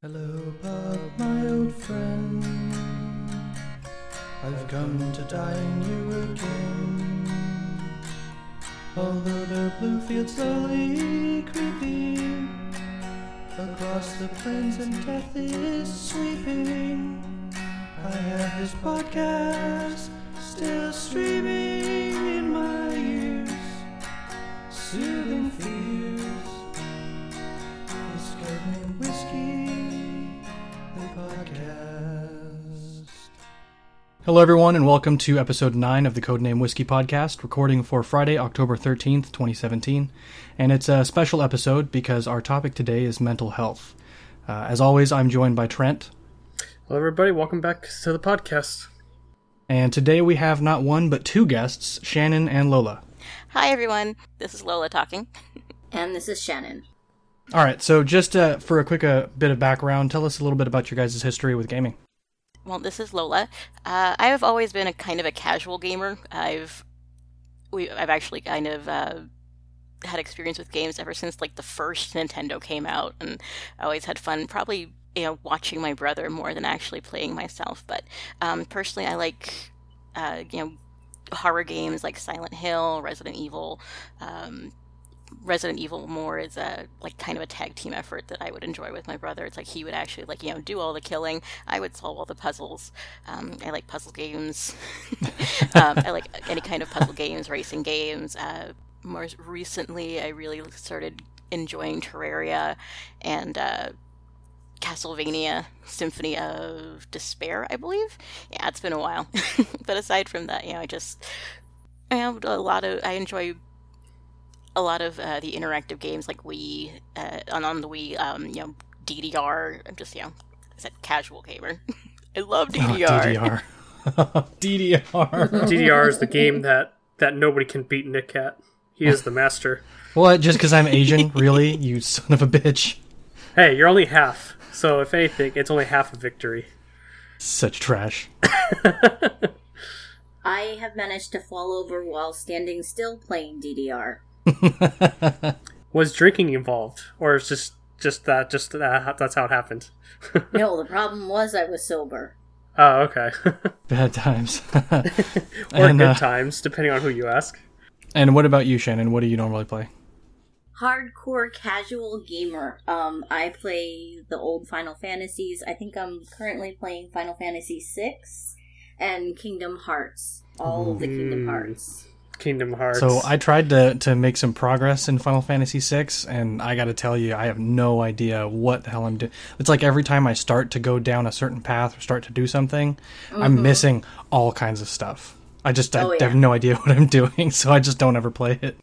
Hello, Bob, my old friend. I've come to dine you again. Although the blue fields slowly creeping across the plains and death is sweeping, I have this podcast still streaming in my ears, soothing Hello, everyone, and welcome to episode 9 of the Codename Whiskey Podcast, recording for Friday, October 13th, 2017. And it's a special episode because our topic today is mental health. Uh, as always, I'm joined by Trent, Hello, everybody. Welcome back to the podcast. and today we have not one but two guests, Shannon and Lola. Hi, everyone. This is Lola talking. And this is Shannon. All right, so just uh, for a quick uh, bit of background, tell us a little bit about your guys' history with gaming. Well, this is Lola. Uh, I have always been a kind of a casual gamer. I've we I've actually kind of uh, had experience with games ever since like the first Nintendo came out, and I always had fun. Probably you know watching my brother more than actually playing myself. But um, personally, I like uh, you know horror games like Silent Hill, Resident Evil. Um, Resident Evil more is a like kind of a tag team effort that I would enjoy with my brother. It's like he would actually like you know do all the killing. I would solve all the puzzles. Um, I like puzzle games. um, I like any kind of puzzle games, racing games. Uh, more recently, I really started enjoying Terraria and uh, Castlevania Symphony of Despair. I believe. Yeah, it's been a while. but aside from that, you know, I just I have a lot of I enjoy a lot of uh, the interactive games like Wii uh, on on the Wii. Um, you know, DDR. I'm just you know, I said casual gamer. I love DDR. Oh, DDR. DDR. DDR is the game that that nobody can beat Nick at. He is the master. what, just because I'm Asian? Really? You son of a bitch. Hey, you're only half. So if anything, it's only half a victory. Such trash. I have managed to fall over while standing still playing DDR. Was drinking involved, or is just just that just that that's how it happened? No, the problem was I was sober. Oh, okay. Bad times. or and, good uh, times, depending on who you ask. and what about you, Shannon? What do you normally play? Hardcore casual gamer. Um, I play the old Final Fantasies. I think I'm currently playing Final Fantasy VI and Kingdom Hearts. All of the Kingdom Mm. Hearts. Kingdom Hearts. So I tried to to make some progress in Final Fantasy VI, and I got to tell you, I have no idea what the hell I'm doing. It's like every time I start to go down a certain path or start to do something, I'm missing all kinds of stuff. I just I, Oh, have no idea what I'm doing, so I just don't ever play it.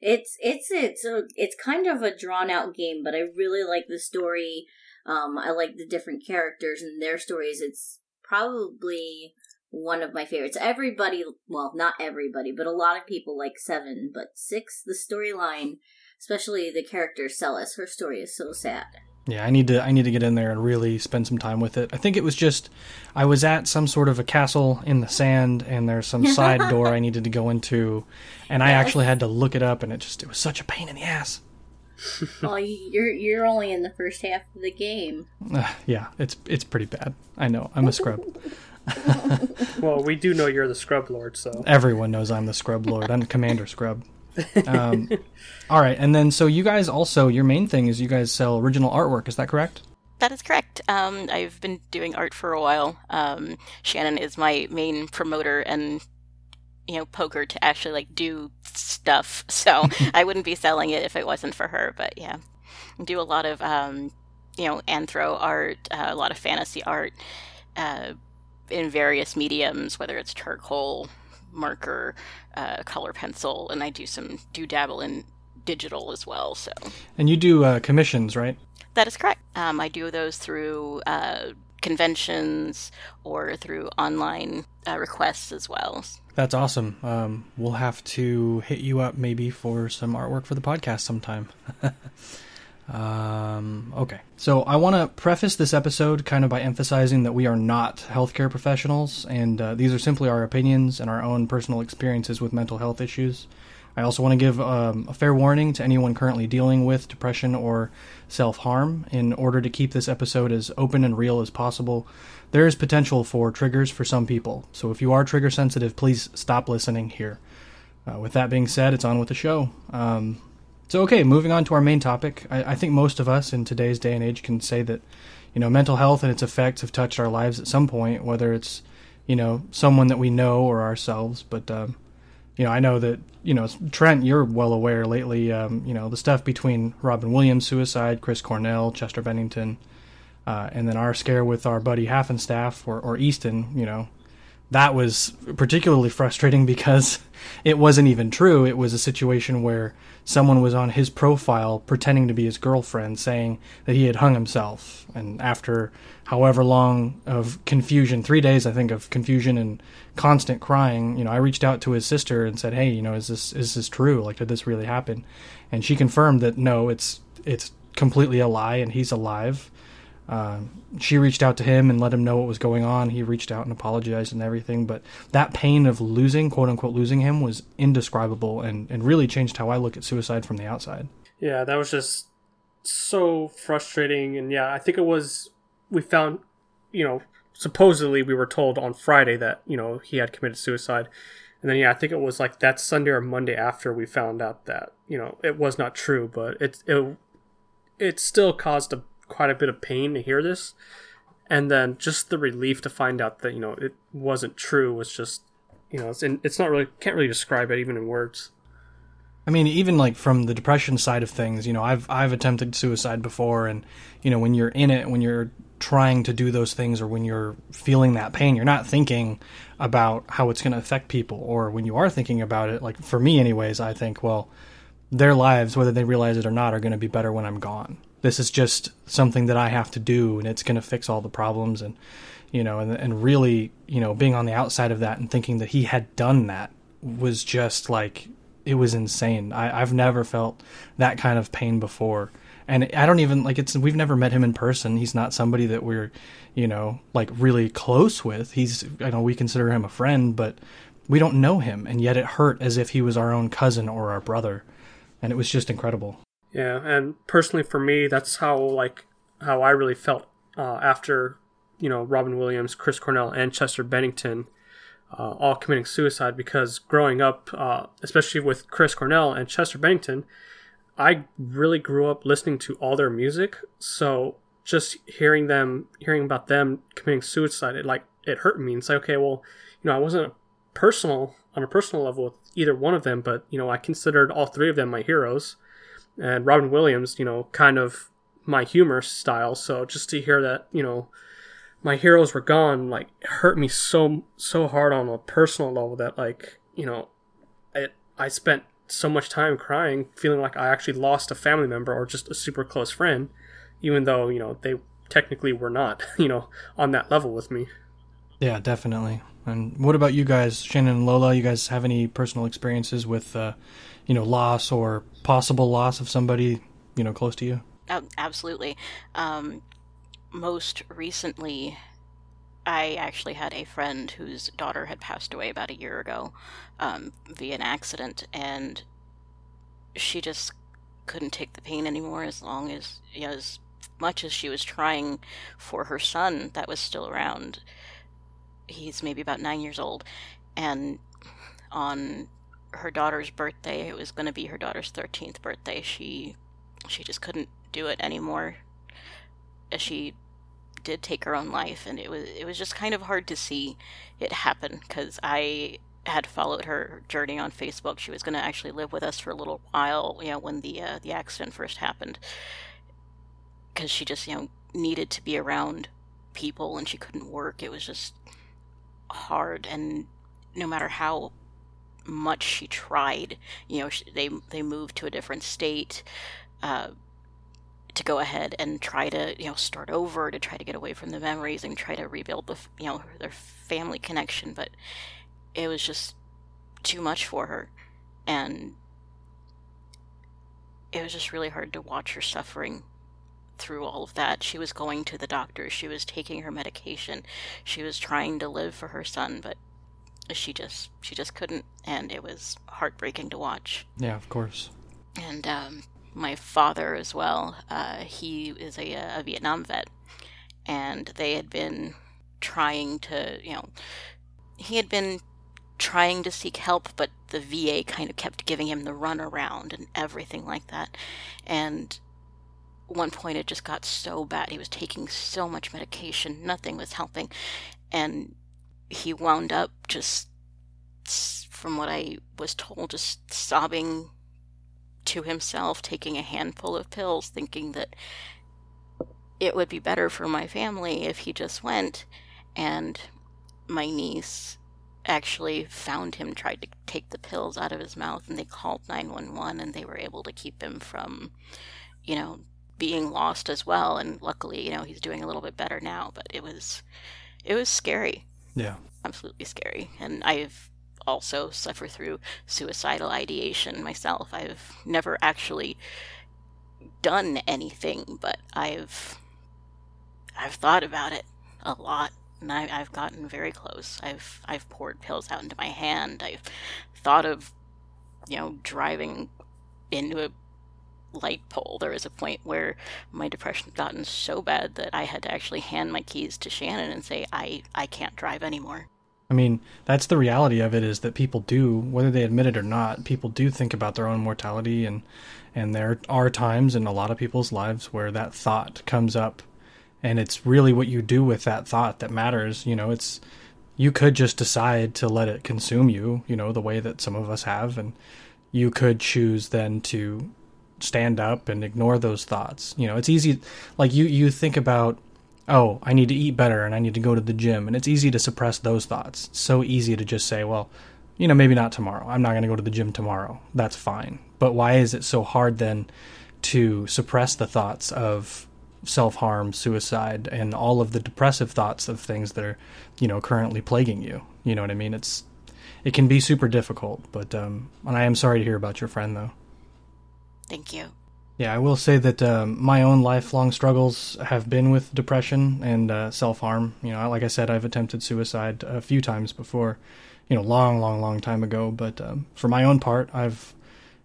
It's it's it's a, it's kind of a drawn out game, but I really like the story. Um, I like the different characters and their stories. It's probably one of my favorites. Everybody, well, not everybody, but a lot of people like seven, but six, the storyline, especially the character Celes, her story is so sad. Yeah, I need to I need to get in there and really spend some time with it. I think it was just I was at some sort of a castle in the sand and there's some side door I needed to go into and I actually had to look it up and it just it was such a pain in the ass. well, you- you're you're only in the first half of the game. Ugh, yeah, it's it's pretty bad. I know. I'm a scrub. well, we do know you're the Scrub Lord, so Everyone knows I'm the scrub lord. I'm Commander Scrub. Um, all right, and then so you guys also your main thing is you guys sell original artwork. Is that correct? That is correct. Um, I've been doing art for a while. Um, Shannon is my main promoter and you know poker to actually like do stuff. So I wouldn't be selling it if it wasn't for her. But yeah, I do a lot of um, you know anthro art, uh, a lot of fantasy art uh, in various mediums, whether it's charcoal, marker, uh, color pencil, and I do some do dabble in digital as well. So. And you do uh, commissions, right? That is correct. Um, I do those through uh, conventions or through online uh, requests as well. That's awesome. Um, we'll have to hit you up maybe for some artwork for the podcast sometime. um, okay. So I want to preface this episode kind of by emphasizing that we are not healthcare professionals, and uh, these are simply our opinions and our own personal experiences with mental health issues. I also want to give um, a fair warning to anyone currently dealing with depression or self harm. In order to keep this episode as open and real as possible, there is potential for triggers for some people. So if you are trigger sensitive, please stop listening here. Uh, with that being said, it's on with the show. Um, so, okay, moving on to our main topic. I, I think most of us in today's day and age can say that, you know, mental health and its effects have touched our lives at some point, whether it's, you know, someone that we know or ourselves. But, um, you know, I know that, you know, Trent, you're well aware lately, um, you know, the stuff between Robin Williams' suicide, Chris Cornell, Chester Bennington, uh, and then our scare with our buddy Halfenstaff or, or Easton, you know, that was particularly frustrating because it wasn't even true. It was a situation where someone was on his profile pretending to be his girlfriend saying that he had hung himself. And after however long of confusion, three days, I think, of confusion and constant crying, you know, I reached out to his sister and said, Hey, you know, is this, is this true? Like, did this really happen? And she confirmed that no, it's, it's completely a lie and he's alive. Uh, she reached out to him and let him know what was going on. He reached out and apologized and everything. But that pain of losing, quote unquote, losing him was indescribable and, and really changed how I look at suicide from the outside. Yeah, that was just so frustrating. And yeah, I think it was, we found, you know, supposedly we were told on Friday that, you know, he had committed suicide. And then, yeah, I think it was like that Sunday or Monday after we found out that, you know, it was not true, but it, it, it still caused a quite a bit of pain to hear this. And then just the relief to find out that you know it wasn't true was just you know it's in, it's not really can't really describe it even in words. I mean, even like from the depression side of things, you know, I've I've attempted suicide before, and you know, when you're in it, when you're trying to do those things, or when you're feeling that pain, you're not thinking about how it's going to affect people, or when you are thinking about it, like for me, anyways, I think, well, their lives, whether they realize it or not, are going to be better when I'm gone this is just something that I have to do and it's going to fix all the problems and you know and and really you know being on the outside of that and thinking that he had done that was just like it was insane. I, I've never felt that kind of pain before. And I don't even like it's we've never met him in person. He's not somebody that we're, you know, like really close with. He's I know we consider him a friend, but we don't know him and yet it hurt as if he was our own cousin or our brother. And it was just incredible. Yeah, and personally for me, that's how like how I really felt uh, after you know Robin Williams, Chris Cornell, and Chester Bennington uh, all committing suicide. Because growing up, uh, especially with Chris Cornell and Chester Bennington, I really grew up listening to all their music. So just hearing them, hearing about them committing suicide, it like it hurt me. And say, okay, well, you know, I wasn't personal on a personal level with either one of them, but you know, I considered all three of them my heroes and Robin Williams, you know, kind of my humor style. So just to hear that, you know, my heroes were gone, like hurt me so so hard on a personal level that like, you know, it I spent so much time crying, feeling like I actually lost a family member or just a super close friend, even though, you know, they technically were not, you know, on that level with me. Yeah, definitely. And what about you guys, Shannon and Lola? You guys have any personal experiences with, uh, you know, loss or possible loss of somebody, you know, close to you? Oh, absolutely. Um, most recently, I actually had a friend whose daughter had passed away about a year ago um, via an accident, and she just couldn't take the pain anymore as long as, you know, as much as she was trying for her son that was still around he's maybe about nine years old, and on her daughter's birthday, it was going to be her daughter's thirteenth birthday. She she just couldn't do it anymore. She did take her own life, and it was it was just kind of hard to see it happen because I had followed her journey on Facebook. She was going to actually live with us for a little while, you know, when the uh, the accident first happened, because she just you know needed to be around people and she couldn't work. It was just hard and no matter how much she tried. You know she, they they moved to a different state uh, to go ahead and try to you know start over to try to get away from the memories and try to rebuild the you know their family connection. But it was just too much for her. And it was just really hard to watch her suffering through all of that. She was going to the doctor, she was taking her medication, she was trying to live for her son, but she just she just couldn't, and it was heartbreaking to watch. Yeah, of course. And um, my father as well. Uh, he is a, a Vietnam vet, and they had been trying to, you know, he had been trying to seek help, but the VA kind of kept giving him the runaround and everything like that. And one point it just got so bad. He was taking so much medication, nothing was helping. And he wound up just, from what I was told, just sobbing to himself, taking a handful of pills, thinking that it would be better for my family if he just went. And my niece actually found him, tried to take the pills out of his mouth, and they called 911 and they were able to keep him from, you know, being lost as well. And luckily, you know, he's doing a little bit better now, but it was, it was scary. Yeah. Absolutely scary. And I've also suffered through suicidal ideation myself. I've never actually done anything, but I've, I've thought about it a lot and I, have gotten very close. I've I've poured pills out into my hand. I've thought of, you know, driving into a light pole. There was a point where my depression had gotten so bad that I had to actually hand my keys to Shannon and say, I, I can't drive anymore. I mean, that's the reality of it is that people do, whether they admit it or not, people do think about their own mortality and and there are times in a lot of people's lives where that thought comes up and it's really what you do with that thought that matters you know it's you could just decide to let it consume you you know the way that some of us have and you could choose then to stand up and ignore those thoughts you know it's easy like you you think about oh i need to eat better and i need to go to the gym and it's easy to suppress those thoughts it's so easy to just say well you know maybe not tomorrow i'm not going to go to the gym tomorrow that's fine but why is it so hard then to suppress the thoughts of self harm, suicide, and all of the depressive thoughts of things that are, you know, currently plaguing you. You know what I mean? It's it can be super difficult, but um, and I am sorry to hear about your friend though. Thank you. Yeah, I will say that um, my own lifelong struggles have been with depression and uh, self harm. You know, like I said, I've attempted suicide a few times before. You know, long, long, long time ago. But um, for my own part, I've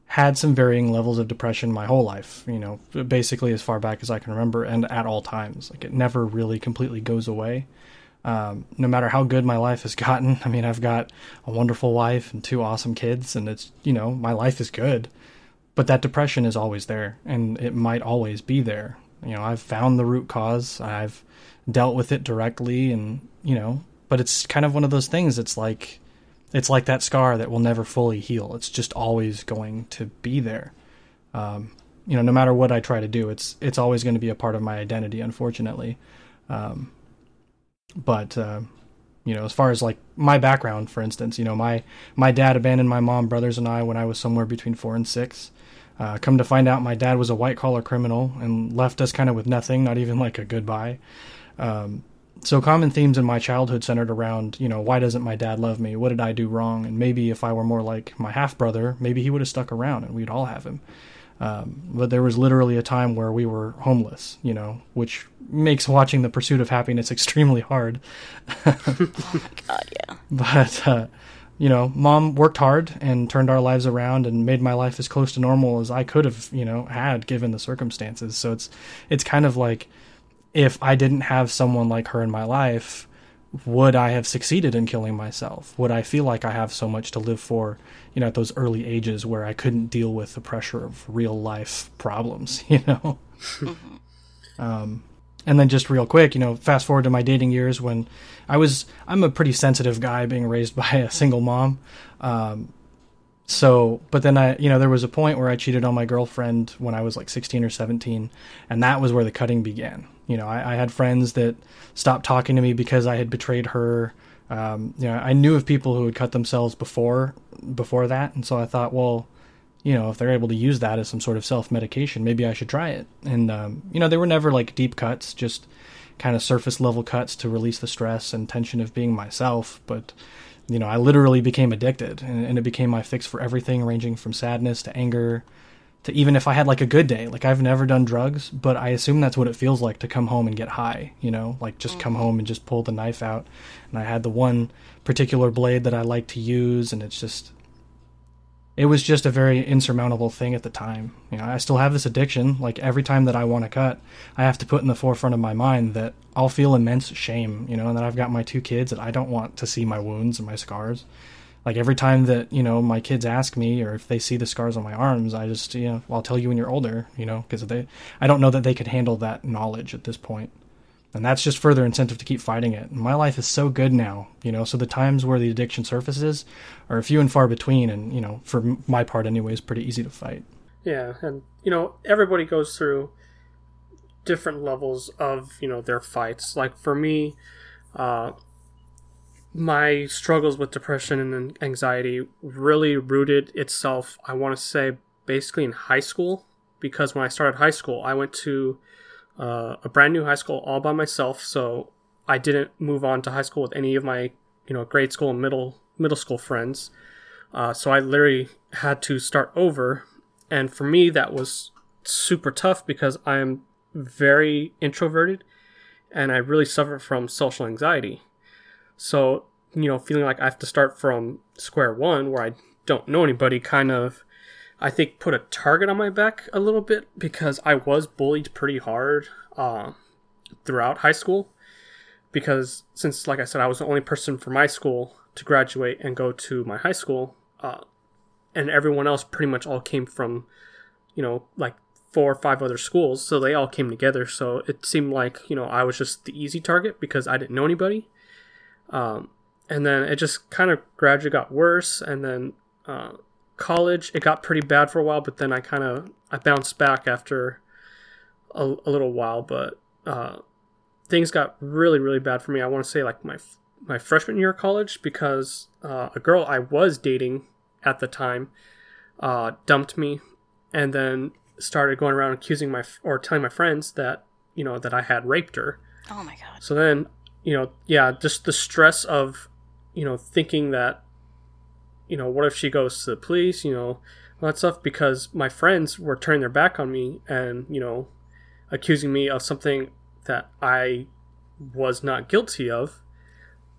had some varying levels of depression my whole life, you know, basically as far back as I can remember and at all times. Like it never really completely goes away. Um, no matter how good my life has gotten, I mean, I've got a wonderful wife and two awesome kids, and it's, you know, my life is good. But that depression is always there, and it might always be there. You know, I've found the root cause, I've dealt with it directly, and, you know, but it's kind of one of those things. It's like, it's like that scar that will never fully heal. It's just always going to be there. Um, you know, no matter what I try to do, it's it's always going to be a part of my identity, unfortunately. Um, but uh, you know, as far as like my background, for instance, you know, my my dad abandoned my mom, brothers, and I when I was somewhere between four and six. Uh, come to find out, my dad was a white collar criminal and left us kind of with nothing, not even like a goodbye. Um, so common themes in my childhood centered around, you know, why doesn't my dad love me? What did I do wrong? And maybe if I were more like my half brother, maybe he would have stuck around and we'd all have him. Um, but there was literally a time where we were homeless, you know, which makes watching the pursuit of happiness extremely hard. God, yeah. But, uh, you know, mom worked hard and turned our lives around and made my life as close to normal as I could have, you know, had given the circumstances. So it's, it's kind of like, if I didn't have someone like her in my life, would I have succeeded in killing myself? Would I feel like I have so much to live for, you know, at those early ages where I couldn't deal with the pressure of real life problems, you know? Mm-hmm. um, and then just real quick, you know, fast forward to my dating years when I was, I'm a pretty sensitive guy being raised by a single mom. Um, so, but then I, you know, there was a point where I cheated on my girlfriend when I was like 16 or 17, and that was where the cutting began. You know, I, I had friends that stopped talking to me because I had betrayed her. Um, you know, I knew of people who had cut themselves before before that, and so I thought, well, you know, if they're able to use that as some sort of self medication, maybe I should try it. And um, you know, they were never like deep cuts, just kind of surface level cuts to release the stress and tension of being myself. But you know, I literally became addicted, and, and it became my fix for everything, ranging from sadness to anger to even if I had like a good day, like I've never done drugs, but I assume that's what it feels like to come home and get high, you know, like just come home and just pull the knife out. And I had the one particular blade that I like to use, and it's just, it was just a very insurmountable thing at the time. You know, I still have this addiction. Like every time that I want to cut, I have to put in the forefront of my mind that I'll feel immense shame, you know, and that I've got my two kids that I don't want to see my wounds and my scars like every time that you know my kids ask me or if they see the scars on my arms i just you know well, i'll tell you when you're older you know because they i don't know that they could handle that knowledge at this point and that's just further incentive to keep fighting it and my life is so good now you know so the times where the addiction surfaces are few and far between and you know for my part anyway, anyways pretty easy to fight Yeah, and you know everybody goes through different levels of you know their fights. Like for me, uh, my struggles with depression and anxiety really rooted itself. I want to say basically in high school because when I started high school, I went to uh, a brand new high school all by myself. So I didn't move on to high school with any of my you know grade school and middle middle school friends. Uh, so I literally had to start over, and for me that was super tough because I am very introverted, and I really suffer from social anxiety. So you know, feeling like I have to start from square one where I don't know anybody, kind of, I think put a target on my back a little bit because I was bullied pretty hard uh, throughout high school. Because since, like I said, I was the only person from my school to graduate and go to my high school, uh, and everyone else pretty much all came from, you know, like four or five other schools, so they all came together. So it seemed like you know I was just the easy target because I didn't know anybody. Um, and then it just kind of gradually got worse, and then uh, college it got pretty bad for a while, but then I kind of I bounced back after a, a little while, but uh, things got really really bad for me. I want to say like my my freshman year of college because uh, a girl I was dating at the time uh, dumped me, and then started going around accusing my or telling my friends that you know that I had raped her. Oh my god. So then you know yeah just the stress of you know thinking that you know what if she goes to the police you know all that stuff because my friends were turning their back on me and you know accusing me of something that I was not guilty of.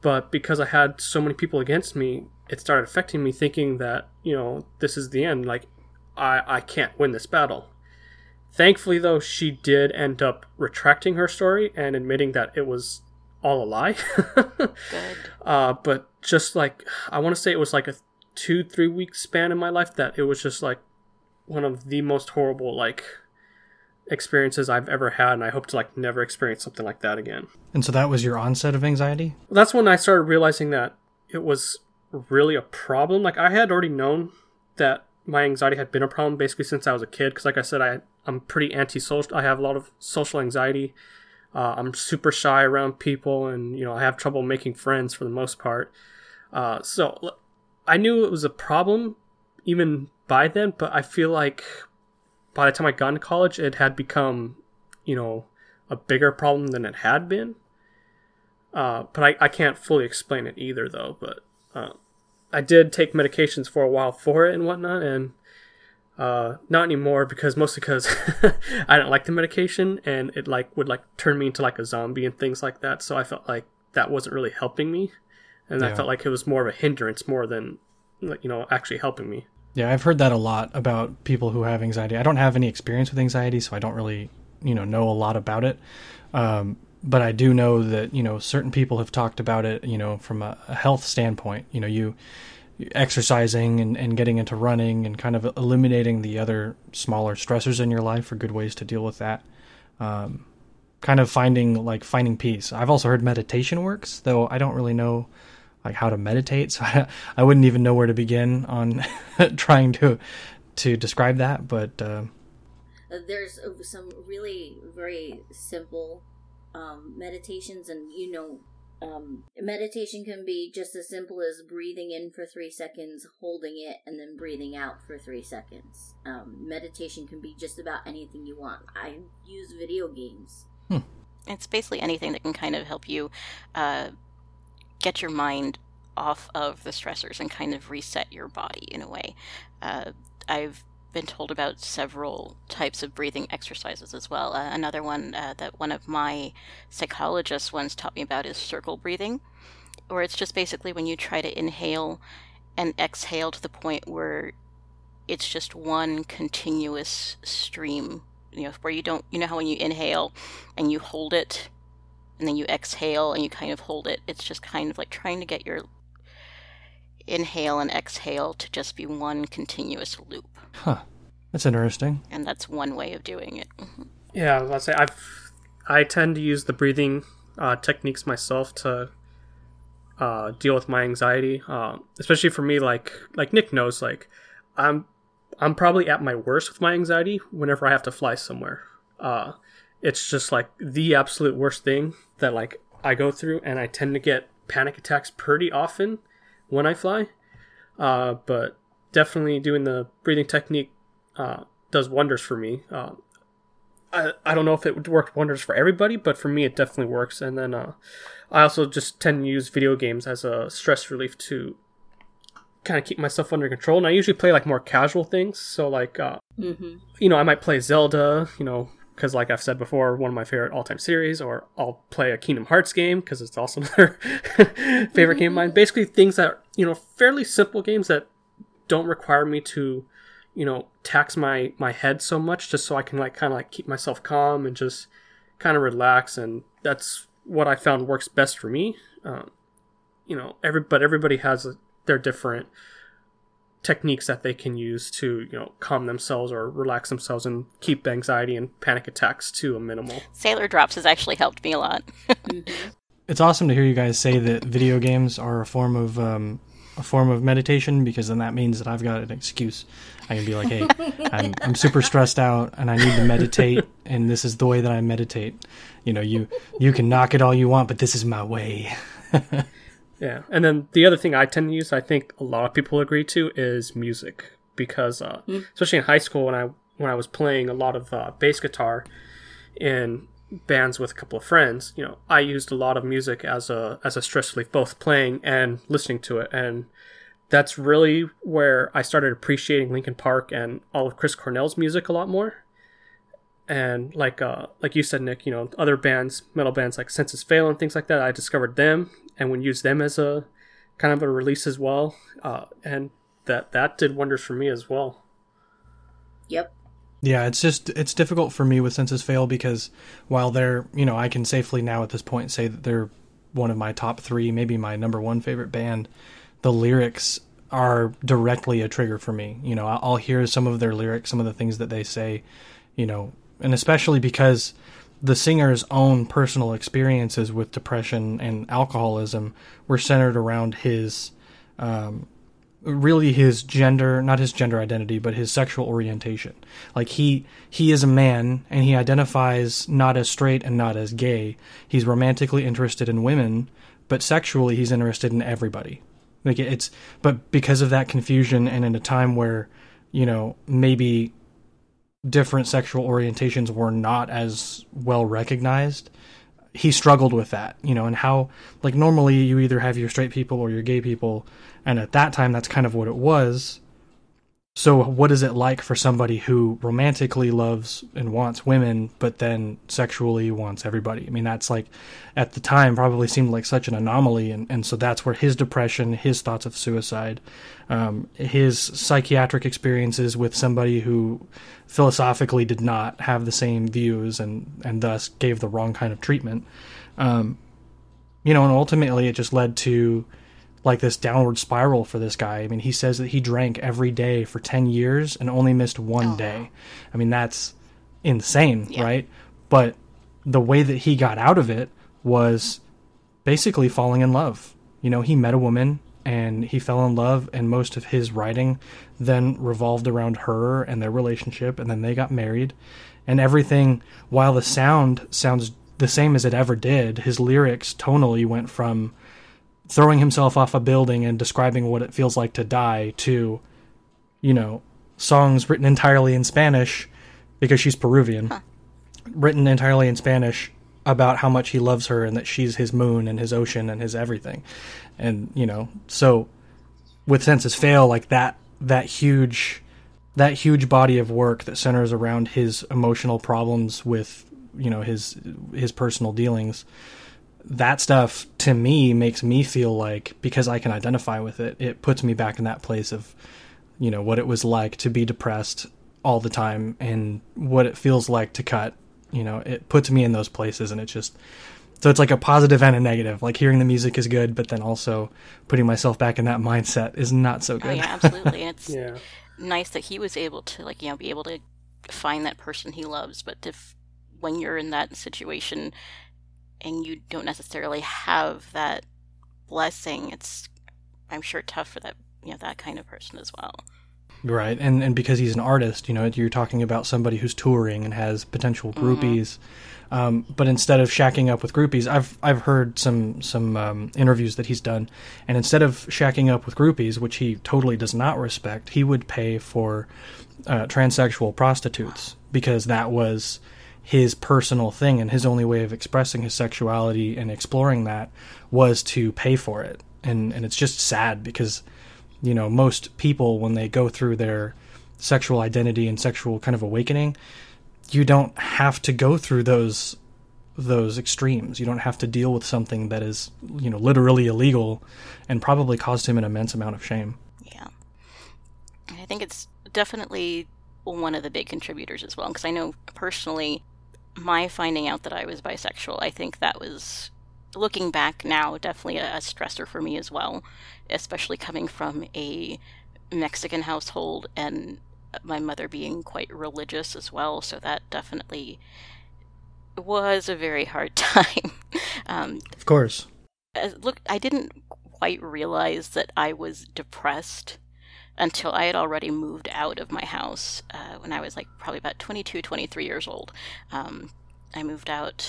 But because I had so many people against me it started affecting me thinking that you know this is the end. Like I I can't win this battle. Thankfully though she did end up retracting her story and admitting that it was all a lie. Good. uh, but just like I want to say it was like a two three week span in my life that it was just like one of the most horrible like experiences I've ever had, and I hope to like never experience something like that again. and so that was your onset of anxiety That's when I started realizing that it was really a problem. Like I had already known that my anxiety had been a problem basically since I was a kid. Because like I said, I I'm pretty antisocial. I have a lot of social anxiety. Uh, I'm super shy around people, and you know I have trouble making friends for the most part. Uh, so I knew it was a problem even by then, but I feel like by the time I got into college, it had become, you know, a bigger problem than it had been. Uh, but I, I can't fully explain it either, though. But uh, I did take medications for a while for it and whatnot, and uh, not anymore because mostly because I didn't like the medication and it like would like turn me into like a zombie and things like that. So I felt like that wasn't really helping me, and I felt like it was more of a hindrance more than like, you know actually helping me. Yeah, I've heard that a lot about people who have anxiety. I don't have any experience with anxiety, so I don't really, you know, know a lot about it. Um, but I do know that you know certain people have talked about it. You know, from a, a health standpoint. You know, you exercising and, and getting into running and kind of eliminating the other smaller stressors in your life are good ways to deal with that. Um, kind of finding like finding peace. I've also heard meditation works, though I don't really know like how to meditate, so I, I wouldn't even know where to begin on trying to to describe that. But uh, Uh, There's uh, some really very simple um, meditations, and you know, um, meditation can be just as simple as breathing in for three seconds, holding it, and then breathing out for three seconds. Um, meditation can be just about anything you want. I use video games. It's basically anything that can kind of help you uh, get your mind off of the stressors and kind of reset your body in a way. Uh, I've been told about several types of breathing exercises as well. Uh, another one uh, that one of my psychologists once taught me about is circle breathing, where it's just basically when you try to inhale and exhale to the point where it's just one continuous stream. You know, where you don't, you know, how when you inhale and you hold it and then you exhale and you kind of hold it, it's just kind of like trying to get your inhale and exhale to just be one continuous loop. Huh. That's interesting. And that's one way of doing it. Mhm. Yeah, let's say I've I tend to use the breathing uh, techniques myself to uh, deal with my anxiety, um, especially for me. Like like Nick knows, like I'm I'm probably at my worst with my anxiety whenever I have to fly somewhere. Uh, it's just like the absolute worst thing that like I go through, and I tend to get panic attacks pretty often when I fly. Uh, but definitely doing the breathing technique uh, does wonders for me. Uh, I, I don't know if it would work wonders for everybody, but for me it definitely works. And then uh, I also just tend to use video games as a stress relief to kind of keep myself under control. And I usually play like more casual things. So like, uh, Mm-hmm. you know, I might play Zelda, you know, because like I've said before, one of my favorite all-time series, or I'll play a Kingdom Hearts game because it's also another favorite game of mine. Basically, things that you know, fairly simple games that don't require me to, you know, tax my my head so much, just so I can like kind of like keep myself calm and just kind of relax. And that's what I found works best for me. Um, you know, every but everybody has a, their different techniques that they can use to you know calm themselves or relax themselves and keep anxiety and panic attacks to a minimal. Sailor drops has actually helped me a lot. It's awesome to hear you guys say that video games are a form of um, a form of meditation because then that means that I've got an excuse. I can be like, hey, I'm I'm super stressed out and I need to meditate, and this is the way that I meditate. You know, you you can knock it all you want, but this is my way. Yeah, and then the other thing I tend to use, I think a lot of people agree to, is music. Because, uh, especially in high school when I when I was playing a lot of uh, bass guitar in bands with a couple of friends, you know, I used a lot of music as a as a stress relief, both playing and listening to it, and that's really where I started appreciating Linkin Park and all of Chris Cornell's music a lot more. And like uh like you said, Nick, you know, other bands, metal bands like Senses Fail and things like that, I discovered them and would use them as a kind of a release as well. Uh, and that that did wonders for me as well. Yep. Yeah, it's just it's difficult for me with Senses Fail because while they're you know I can safely now at this point say that they're one of my top three, maybe my number one favorite band. The lyrics are directly a trigger for me. You know, I'll hear some of their lyrics, some of the things that they say, you know, and especially because the singer's own personal experiences with depression and alcoholism were centered around his um, really his gender not his gender identity but his sexual orientation. Like he he is a man and he identifies not as straight and not as gay. He's romantically interested in women but sexually he's interested in everybody. Like it's but because of that confusion and in a time where you know maybe different sexual orientations were not as well recognized he struggled with that, you know, and how like normally you either have your straight people or your gay people, and at that time that's kind of what it was. So what is it like for somebody who romantically loves and wants women, but then sexually wants everybody? I mean, that's like at the time probably seemed like such an anomaly, and, and so that's where his depression, his thoughts of suicide, um, his psychiatric experiences with somebody who philosophically did not have the same views and and thus gave the wrong kind of treatment. Um, you know, and ultimately it just led to like this downward spiral for this guy. I mean, he says that he drank every day for 10 years and only missed one Oh, day. wow. I mean, that's insane, Yeah. right? But the way that he got out of it was basically falling in love. You know, he met a woman and he fell in love, and most of his writing then revolved around her and their relationship, and then they got married. And everything, while the sound sounds the same as it ever did, his lyrics tonally went from throwing himself off a building and describing what it feels like to die to, you know, songs written entirely in Spanish because she's Peruvian, written entirely in Spanish about how much he loves her and that she's his moon and his ocean and his everything. And, you know, so with Senses Fail, like that, that huge that huge body of work that centers around his emotional problems with you know his his personal dealings that stuff to me makes me feel like because I can identify with it, it puts me back in that place of, you know, what it was like to be depressed all the time and what it feels like to cut. You know, it puts me in those places and it just so it's like a positive and a negative. Like hearing the music is good, but then also putting myself back in that mindset is not so Oh good. yeah, absolutely. And it's Yeah. nice that he was able to like you know be able to find that person he loves. But if when you're in that situation and you don't necessarily have that blessing, it's I'm sure tough for that you know that kind of person as well. Right, and and because he's an artist, you know, you're talking about somebody who's touring and has potential groupies. Um, but instead of shacking up with groupies, I've I've heard some some um, interviews that he's done, and instead of shacking up with groupies, which he totally does not respect, he would pay for uh, transsexual prostitutes because that was his personal thing, and his only way of expressing his sexuality and exploring that was to pay for it, and and it's just sad because you know most people when they go through their sexual identity and sexual kind of awakening you don't have to go through those those extremes. You don't have to deal with something that is you know literally illegal and probably caused him an immense amount of shame. Yeah. I think it's definitely one of the big contributors as well, because I know personally, my finding out that I was bisexual, I think that was, looking back now, definitely a, a stressor for me as well, especially coming from a Mexican household and my mother being quite religious as well, so that definitely was a very hard time. um, of course look, I didn't quite realize that I was depressed until I had already moved out of my house uh, when I was like probably about 22, 23 years old. Um, I moved out,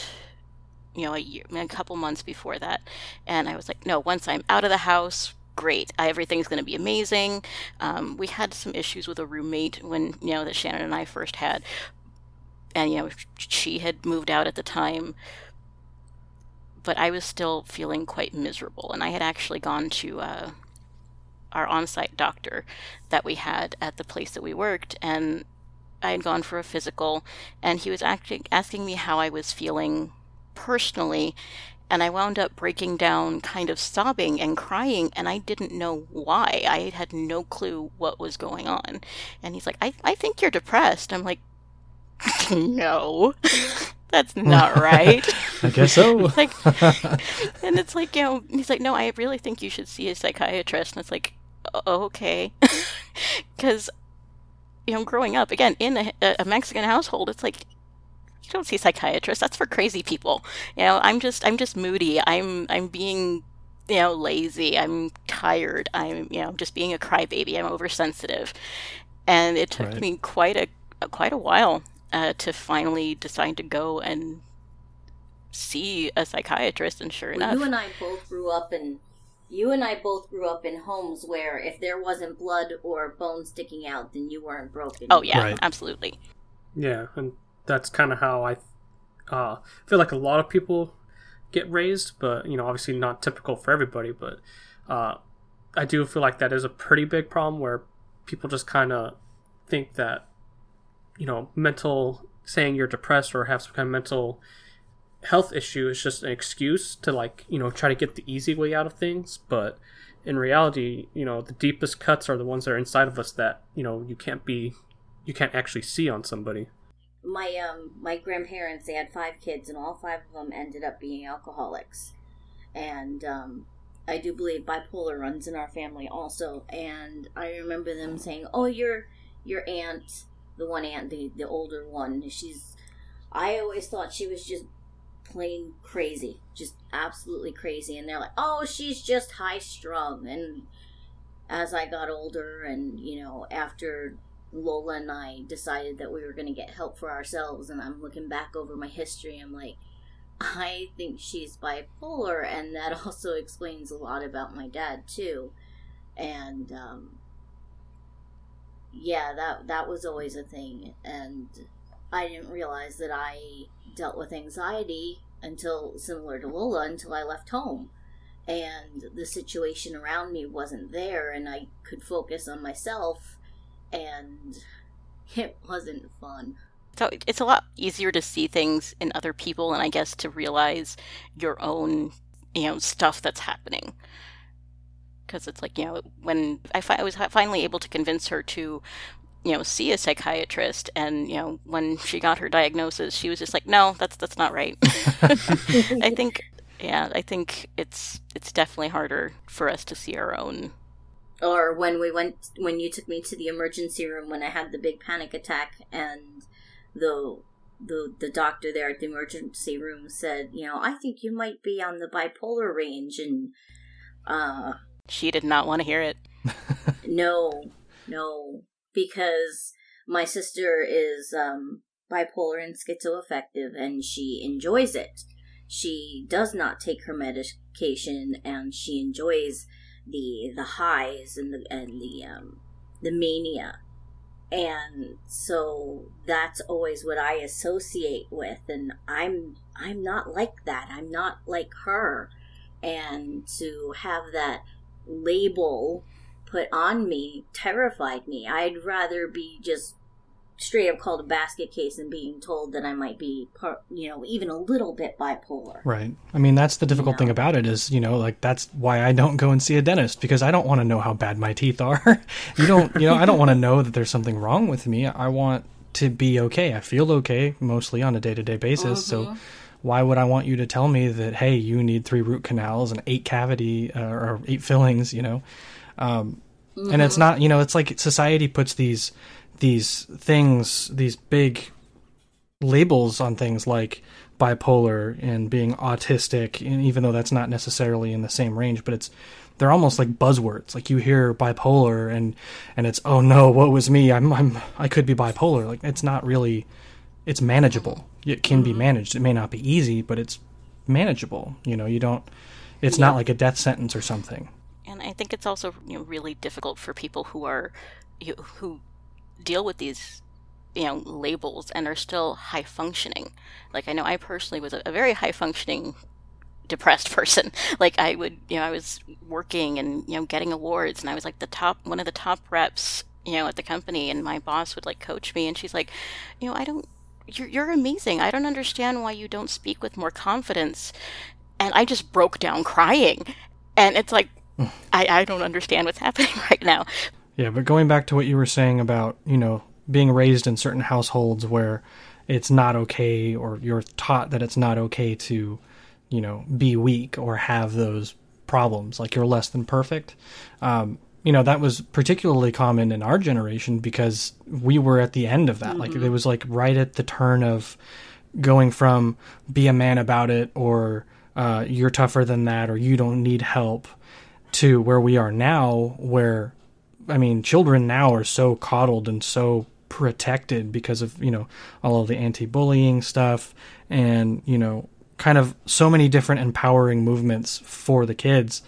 you know, a, year, a couple months before that. And I was like, no, once I'm out of the house, great. Everything's going to be amazing. Um, we had some issues with a roommate when, you know, that Shannon and I first had. And, you know, she had moved out at the time but I was still feeling quite miserable. And I had actually gone to uh, our on site doctor that we had at the place that we worked, and I had gone for a physical, and he was actually asking me how I was feeling personally. And I wound up breaking down, kind of sobbing and crying, and I didn't know why. I had no clue what was going on. And he's like, I, I think you're depressed. I'm like, no, that's not right. i guess so like and it's like you know he's like no i really think you should see a psychiatrist and it's like "O- okay. Because you know growing up again in a, a mexican household it's like you don't see psychiatrists. That's for crazy people. You know i'm just i'm just moody. I'm i'm being you know lazy. I'm tired. I'm you know just being a crybaby. I'm oversensitive. And it took Right. me quite a quite a while uh, to finally decide to go and see a psychiatrist and sure Well, enough you and I both grew up in you and I both grew up in homes where if there wasn't blood or bone sticking out, then you weren't broken. oh yeah Right. absolutely Yeah, and that's kind of how I uh, feel like a lot of people get raised, but you know, obviously not typical for everybody. But uh, I do feel like that is a pretty big problem where people just kind of think that you know, mental saying you're depressed or have some kind of mental health issue is just an excuse to like you know try to get the easy way out of things but in reality you know the deepest cuts are the ones that are inside of us that you know you can't be you can't actually see on somebody. My um my grandparents they had five kids and all five of them ended up being alcoholics. And um i do believe bipolar runs in our family also and i remember them saying oh your your aunt the one aunt the, the older one she's i always thought she was just plain crazy just absolutely crazy and they're like oh she's just high strung and as i got older and you know after Lola and I decided that we were going to get help for ourselves, and I'm looking back over my history. I'm like, I think she's bipolar, and that also explains a lot about my dad too. And um, yeah, that that was always a thing, and I didn't realize that I dealt with anxiety until similar to Lola until I left home. And the situation around me wasn't there, and I could focus on myself and it wasn't fun. So it's a lot easier to see things in other people and I guess to realize your own, you know, stuff that's happening. Because it's like, you know, when I, fi- I was finally able to convince her to, you know, see a psychiatrist and, you know, when she got her diagnosis, she was just like, no, that's, that's not right. I think, yeah, I think it's, it's definitely harder for us to see our own or when we went when you took me to the emergency room when I had the big panic attack and the the the doctor there at the emergency room said, you know, I think you might be on the bipolar range and uh she did not want to hear it. no, no, because my sister is um bipolar and schizoaffective and she enjoys it. She does not take her medication and she enjoys the the highs and the and the um the mania. And so that's always what i associate with and i'm i'm not like that. I'm not like her. And to have that label put on me terrified me i'd rather be just straight up called a basket case and being told that I might be, you know, even a little bit bipolar. Right. I mean, that's the difficult you know? thing about it is, you know, like that's why I don't go and see a dentist because I don't want to know how bad my teeth are. you don't, you know, I don't want to know that there's something wrong with me. I want to be okay. I feel okay mostly on a day to day basis. Mm-hmm. So why would I want you to tell me that, hey, you need three root canals and eight cavity uh, or eight fillings, you know? Um, mm-hmm. And it's mm-hmm. not, you know, it's like society puts these these things, these big labels on things like bipolar and being autistic, and even though that's not necessarily in the same range, but it's they're almost like buzzwords. Like you hear bipolar and and it's oh no, what was me? I'm I'm I could be bipolar. Like it's not really it's manageable. It can be mm-hmm. managed. It may not be easy, but it's manageable. You know, you don't it's yeah. not like a death sentence or something. And I think it's also you know, really difficult for people who are who deal with these you know labels and are still high functioning. Like i know i personally was a, a, very high functioning depressed person. Like i would you know i was working and you know getting awards and i was like the top one of the top reps you know at the company and my boss would like coach me and she's like you know i don't you're, you're amazing. I don't understand why you don't speak with more confidence. And i just broke down crying. And it's like I, I don't understand what's happening right now yeah, but going back to what you were saying about, you know, being raised in certain households where it's not okay or you're taught that it's not okay to, you know, be weak or have those problems, like you're less than perfect. Um, you know, that was particularly common in our generation because we were at the end of that. Mm-hmm. Like it was like right at the turn of going from be a man about it or uh, you're tougher than that or you don't need help to where we are now where I mean, children now are so coddled and so protected because of, you know, all of the anti bullying stuff and, you know, kind of so many different empowering movements for the kids.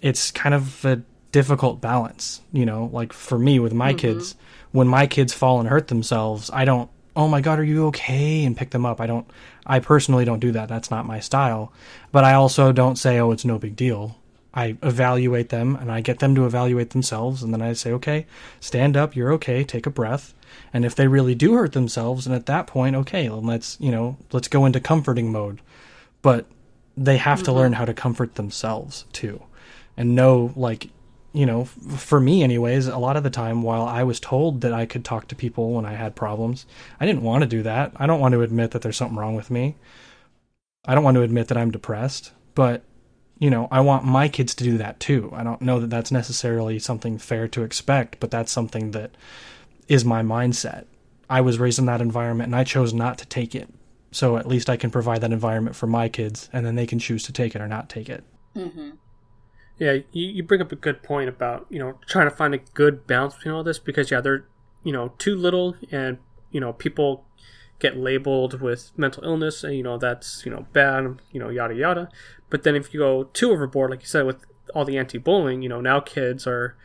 It's kind of a difficult balance, you know, like for me with my mm-hmm. kids, when my kids fall and hurt themselves, I don't, oh my God, are you okay? And pick them up. I don't, I personally don't do that. That's not my style. But I also don't say, oh, it's no big deal I evaluate them and I get them to evaluate themselves. And then I say, okay, stand up, you're okay, take a breath. And if they really do hurt themselves, and at that point, okay, let's, you know, let's go into comforting mode. But they have mm-hmm. to learn how to comfort themselves too. And know, like, you know, for me, anyways, a lot of the time while I was told that I could talk to people when I had problems, I didn't want to do that. I don't want to admit that there's something wrong with me. I don't want to admit that I'm depressed. But you know, I want my kids to do that too. I don't know that that's necessarily something fair to expect, but that's something that is my mindset. I was raised in that environment and I chose not to take it. So at least I can provide that environment for my kids and then they can choose to take it or not take it. Mm-hmm. Yeah, you, you bring up a good point about, you know, trying to find a good balance between all this because, yeah, they're, you know, too little and, you know, people get labeled with mental illness and, you know, that's, you know, bad, you know, yada yada. But then if you go too overboard, like you said, with all the anti-bullying, you know, now kids are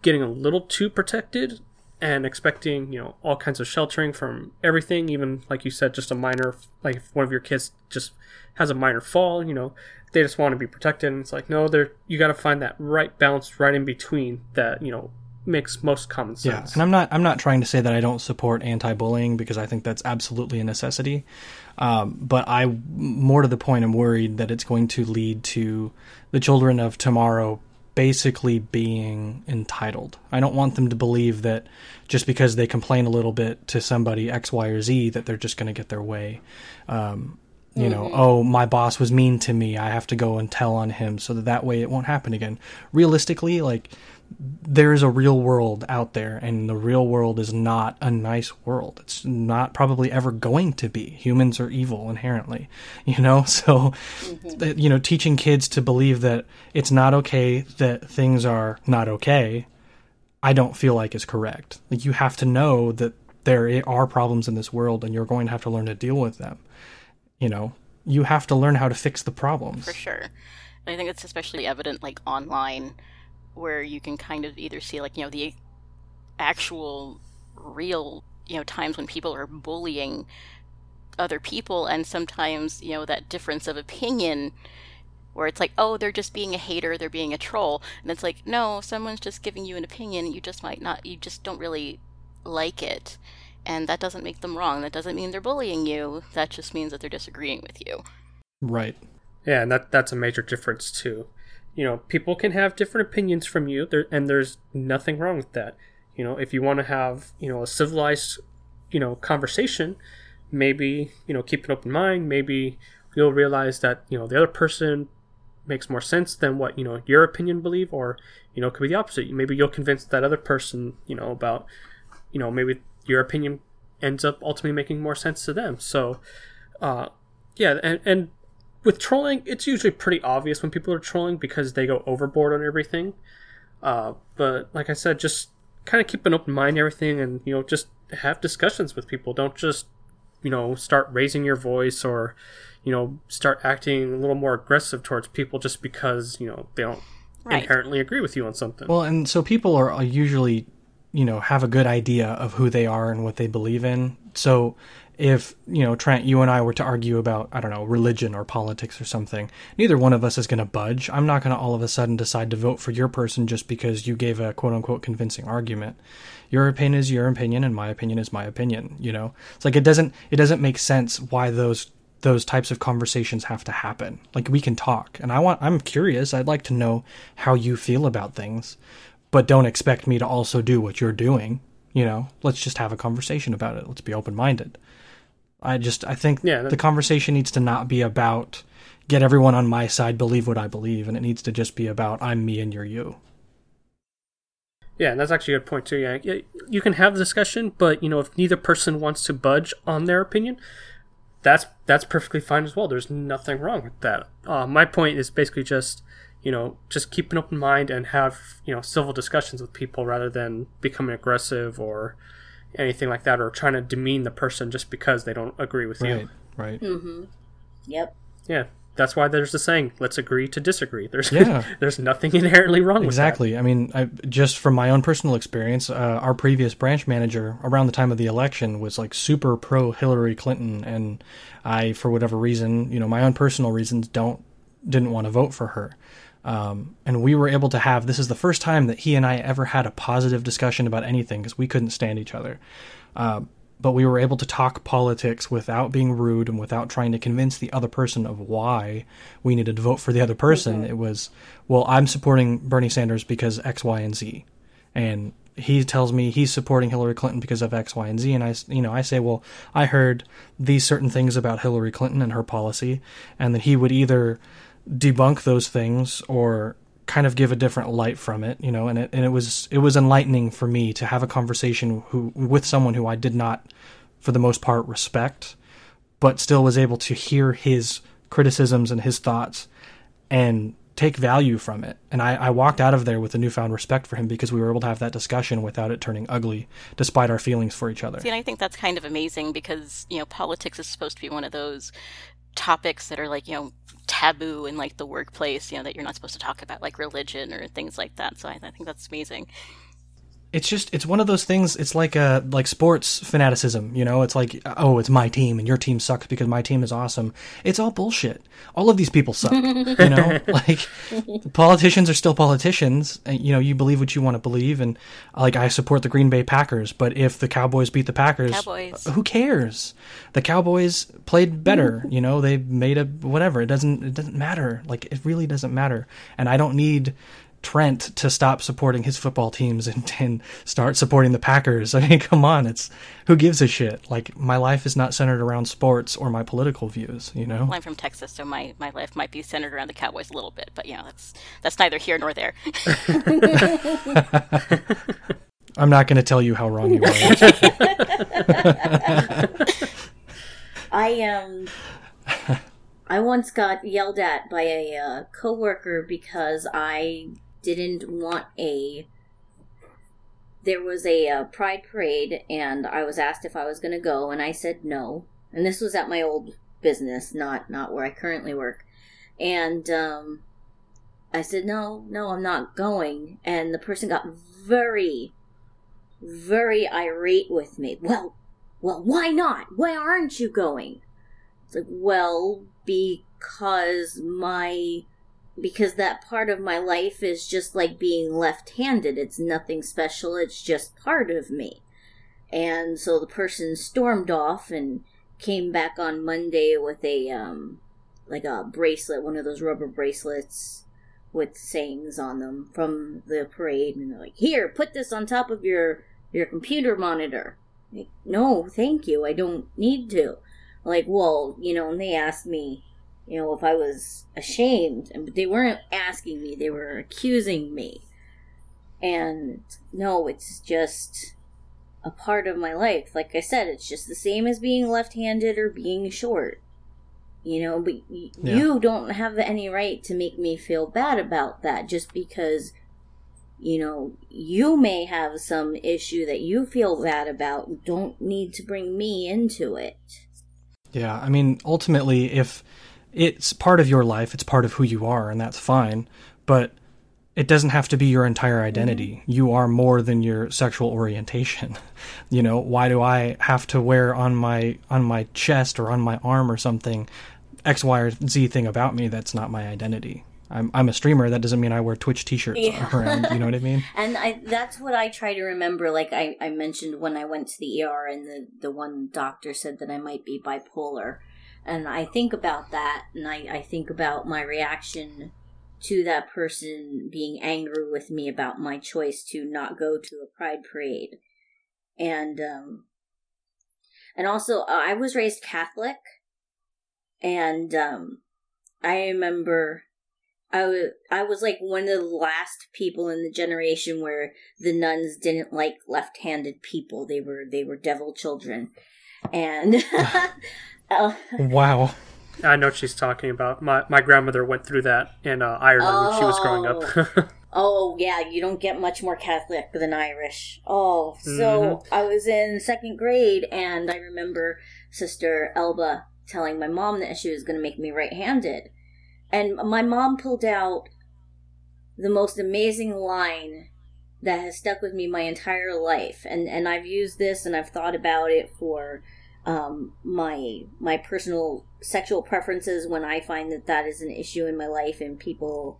getting a little too protected and expecting, you know, all kinds of sheltering from everything, even like you said, just a minor, like if one of your kids just has a minor fall, you know, they just want to be protected. And it's like, no, there, you got to find that right balance right in between that, you know, makes most common sense. Yeah, sense. and I'm not I'm not trying to say that I don't support anti-bullying because I think that's absolutely a necessity. Um, but I, more to the point, I'm worried that it's going to lead to the children of tomorrow basically being entitled. I don't want them to believe that just because they complain a little bit to somebody X, Y, or Z that they're just going to get their way. Um, you know, oh, my boss was mean to me. I have to go and tell on him so that that way it won't happen again. Realistically, like there is a real world out there and the real world is not a nice world. It's not probably ever going to be. Humans are evil inherently you know? So mm-hmm. th- you know teaching kids to believe that it's not okay that things are not okay i don't feel like is correct. Like you have to know that there are problems in this world and you're going to have to learn to deal with them you know? You have to learn how to fix the problems. For sure. And I think it's especially evident like online where you can kind of either see like, you know, the actual real, you know, times when people are bullying other people and sometimes, you know, that difference of opinion where it's like, oh, they're just being a hater, they're being a troll. And it's like, no, someone's just giving you an opinion, you just might not you just don't really like it. And that doesn't make them wrong. That doesn't mean they're bullying you. That just means that they're disagreeing with you. right Yeah, and that that's a major difference too. You know, people can have different opinions from you, there, and there's nothing wrong with that. You know, if you want to have you know a civilized you know conversation, maybe you know keep an open mind. Maybe you'll realize that you know the other person makes more sense than what you know your opinion believe, or you know could be the opposite. Maybe you'll convince that other person you know about you know maybe your opinion ends up ultimately making more sense to them. So, uh, yeah, and and with trolling, it's usually pretty obvious when people are trolling because they go overboard on everything. Uh, but like I said, just kind of keep an open mind, and everything, and you know, just have discussions with people. Don't just you know start raising your voice or you know start acting a little more aggressive towards people just because you know they don't Right. inherently agree with you on something. Well, and so people are are usually, you know, have a good idea of who they are and what they believe in. So if, you know, Trent, you and I were to argue about, I don't know, religion or politics or something, neither one of us is going to budge. I'm not going to all of a sudden decide to vote for your person just because you gave a quote unquote convincing argument. Your opinion is your opinion and my opinion is my opinion, you know? It's like it doesn't it doesn't make sense why those those types of conversations have to happen. Like we can talk, and I want I'm curious. I'd like to know how you feel about things, but don't expect me to also do what you're doing. You know, let's just have a conversation about it. Let's be open minded. I just I think Yeah, that- the conversation needs to not be about get everyone on my side believe what I believe, and it needs to just be about I'm me and you're you. Yeah, and that's actually a good point too. Yeah, Yeah, you can have the discussion, but you know, if neither person wants to budge on their opinion, that's that's perfectly fine as well. There's nothing wrong with that. Uh, my point is basically just you know just keep an open mind and have you know civil discussions with people rather than becoming aggressive or anything like that or trying to demean the person just because they don't agree with Right. you. Right. Mm-hmm. Yep. Yeah, that's why there's the saying, "Let's agree to disagree." There's Yeah. there's nothing inherently wrong with that. Exactly. I mean, I, just from my own personal experience, uh, our previous branch manager around the time of the election was like super pro Hillary Clinton, and I, for whatever reason, you know, my own personal reasons, don't didn't want to vote for her. Um, and we were able to have this is the first time that he and I ever had a positive discussion about anything because we couldn't stand each other. Uh, but we were able to talk politics without being rude and without trying to convince the other person of why we needed to vote for the other person. It was, well, I'm supporting Bernie Sanders because X, Y, and Z, and he tells me he's supporting Hillary Clinton because of X, Y, and Z, and I, you know, I say, well, I heard these certain things about Hillary Clinton and her policy, and that he would either debunk those things or kind of give a different light from it, you know, and it and it was it was enlightening for me to have a conversation who with someone who I did not for the most part respect, but still was able to hear his criticisms and his thoughts and take value from it. And I, I walked out of there with a newfound respect for him because we were able to have that discussion without it turning ugly, despite our feelings for each other. See, and I think that's kind of amazing because, you know, politics is supposed to be one of those topics that are like, you know, taboo in like the workplace, you know, that you're not supposed to talk about, like religion or things like that. So I, I think that's amazing. It's just it's one of those things it's like a like sports fanaticism you know? It's like uh, oh it's my team and your team sucks because my team is awesome. It's all bullshit. All of these people suck you know? Like politicians are still politicians and you know you believe what you want to believe and like i support the green bay packers but if the cowboys beat the packers Cowboys. who cares? The cowboys played better you know? They made a whatever. It doesn't it doesn't matter. Like it really doesn't matter. And i don't need Trent to stop supporting his football teams and, and start supporting the Packers. I mean, come on, it's who gives a shit? Like my life is not centered around sports or my political views, you know? Well, I'm from Texas, so my, my life might be centered around the Cowboys a little bit, but you know that's that's neither here nor there. I'm not going to tell you how wrong you are. I um I once got yelled at by a uh, coworker because I didn't want a there was a uh, pride parade and I was asked if I was going to go and I said no. And this was at my old business, not not where I currently work. And um I said no, no, I'm not going. And the person got very very irate with me. Well, well, why not? Why aren't you going? It's like, well, because my because that part of my life is just like being left-handed. It's nothing special. It's just part of me. And so the person stormed off and came back on Monday with a um like a bracelet, one of those rubber bracelets with sayings on them from the parade and they're like, "Here, put this on top of your your computer monitor." Like, no, thank you. I don't need to. Like, well, you know, and they asked me, you know, if I was ashamed, and they weren't asking me; they were accusing me. And no, it's just a part of my life. Like I said, it's just the same as being left-handed or being short. You know, but y- Yeah. you don't have any right to make me feel bad about that just because you know, you may have some issue that you feel bad about. Don't need to bring me into it. Yeah, I mean, ultimately, if it's part of your life, it's part of who you are, and that's fine. But it doesn't have to be your entire identity. You are more than your sexual orientation. You know, why do I have to wear on my on my chest or on my arm or something X, Y, or Z thing about me that's not my identity? I'm I'm a streamer. That doesn't mean I wear Twitch T-shirts Yeah. around. You know what I mean? And I that's what I try to remember. Like I, I mentioned when I went to the ER and the, the one doctor said that I might be bipolar. And I think about that and I, I think about my reaction to that person being angry with me about my choice to not go to a pride parade. And um and also uh, I was raised Catholic and um I remember I was I was like one of the last people in the generation where the nuns didn't like left-handed people. They were they were devil children, and uh, Wow. I know what she's talking about. My my grandmother went through that in uh, Ireland when she was growing up. oh yeah, you don't get much more Catholic than Irish. Oh, so I was in second grade, and I remember Sister Elba telling my mom that she was going to make me right-handed, and my mom pulled out the most amazing line that has stuck with me my entire life and and I've used this and I've thought about it for um, my my personal sexual preferences when I find that that is an issue in my life and people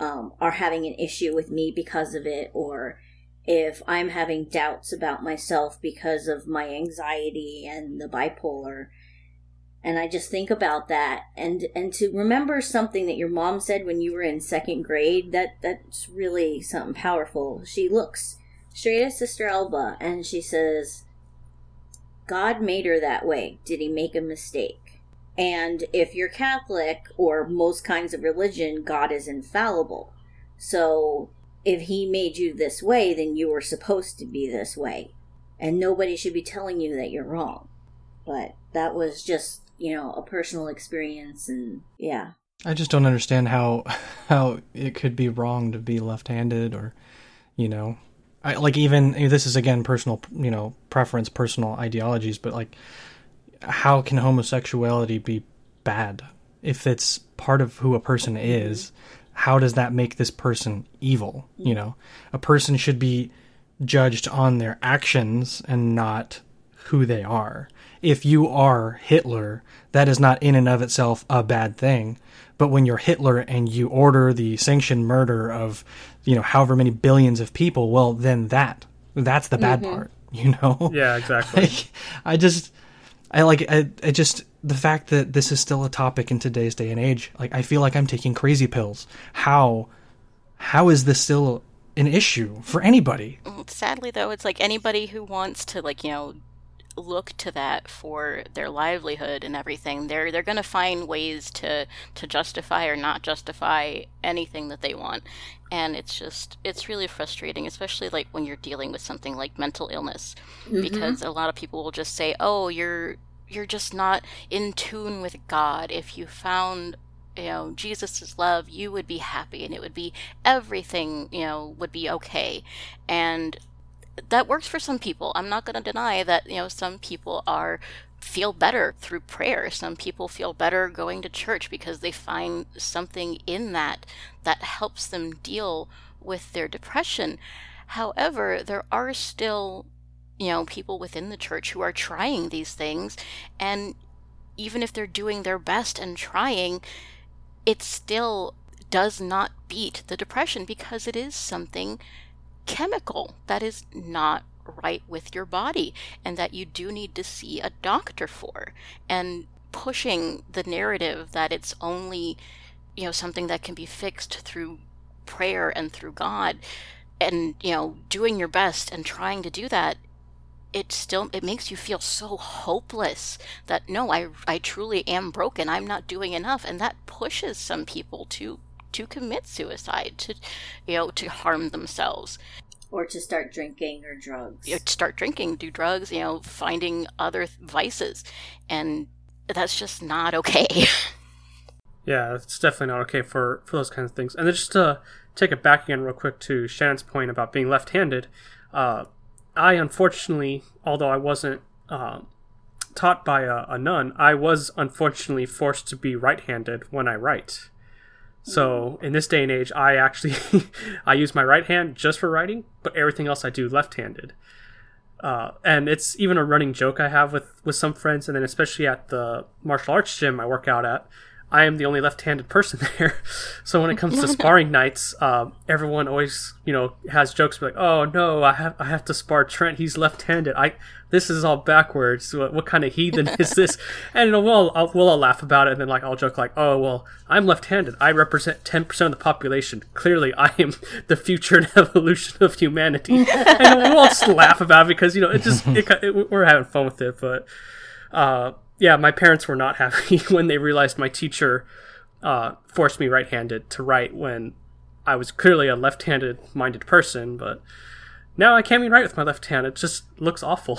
um, are having an issue with me because of it or if I'm having doubts about myself because of my anxiety and the bipolar and I just think about that and and to remember something that your mom said when you were in second grade that that's really something powerful. She looks straight at Sister Elba and she says, "God made her that way. Did he make a mistake?" And if you're Catholic or most kinds of religion, God is infallible. So if he made you this way, then you were supposed to be this way. And nobody should be telling you that you're wrong. But that was just, you know, a personal experience and yeah. I just don't understand how how it could be wrong to be left-handed or you know I like even this is again personal you know preference personal ideologies but like how can homosexuality be bad if it's part of who a person is how does that make this person evil you know a person should be judged on their actions and not who they are. If you are Hitler, that is not in and of itself a bad thing. But when you're Hitler and you order the sanctioned murder of, you know, however many billions of people, well, then that that's the bad mm-hmm. part, you know. Yeah, exactly. Like, I just, I like, I, I just the fact that this is still a topic in today's day and age. Like, I feel like I'm taking crazy pills. How, how is this still an issue for anybody? Sadly, though, it's like anybody who wants to, like, you know, look to that for their livelihood and everything they're they're going to find ways to to justify or not justify anything that they want. And it's just it's really frustrating especially like when you're dealing with something like mental illness. Mm-hmm. Because a lot of people will just say oh you're you're just not in tune with god. If you found you know jesus' love you would be happy and it would be everything you know would be okay. And that works for some people. I'm not going to deny that, you know, some people are feel better through prayer. Some people feel better going to church because they find something in that that helps them deal with their depression. However, there are still, you know, people within the church who are trying these things and even if they're doing their best and trying, it still does not beat the depression because it is something chemical that is not right with your body and that you do need to see a doctor for. And pushing the narrative that it's only you know something that can be fixed through prayer and through God and you know doing your best and trying to do that it still it makes you feel so hopeless that no I I truly am broken. I'm not doing enough. And that pushes some people to to commit suicide to you know to harm themselves or to start drinking or drugs. you know, start drinking do drugs you know finding other vices and that's just not okay Yeah, it's definitely not okay for for those kinds of things. And then just to take it back again real quick to Shannon's point about being left-handed, uh, I unfortunately, although I wasn't uh, taught by a, a nun, I was unfortunately forced to be right-handed when I write. So in this day and age, I actually I use my right hand just for writing, but everything else I do left-handed. Uh, and it's even a running joke I have with with some friends, and then especially at the martial arts gym I work out at. I am the only left-handed person there, so when it comes to sparring nights, um, everyone always, you know, has jokes like, "Oh no, I have I have to spar Trent. He's left-handed. I this is all backwards. What, what kind of heathen is this?" And you know, we'll I'll, we'll all laugh about it, and then like I'll joke like, "Oh well, I'm left-handed. I represent ten percent of the population. Clearly, I am the future and evolution of humanity." and we'll all just laugh about it because you know it just it, it, we're having fun with it, but. Uh, yeah, my parents were not happy when they realized my teacher uh, forced me right-handed to write when I was clearly a left-handed minded person, but now I can't even write with my left hand. It just looks awful.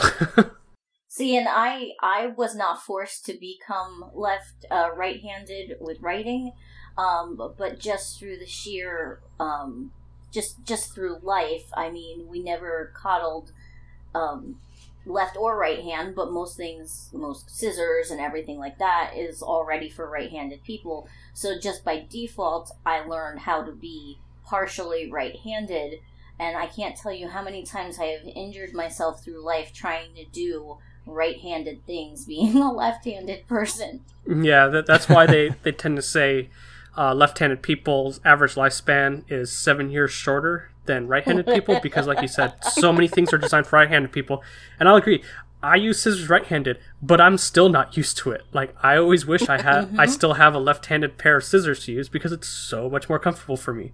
See, and I I was not forced to become left uh, right-handed with writing, um, but just through the sheer um, just just through life. I mean, we never coddled um, left or right hand, but most things, most scissors and everything like that is already for right-handed people. So just by default, I learned how to be partially right-handed. And I can't tell you how many times I have injured myself through life trying to do right-handed things, being a left-handed person. yeah, that, that's why they, they tend to say uh, left-handed people's average lifespan is seven years shorter than right-handed people because, like you said, so many things are designed for right-handed people. And I'll agree. I use scissors right-handed, but I'm still not used to it. Like I always wish I had, I still have a left-handed pair of scissors to use because it's so much more comfortable for me.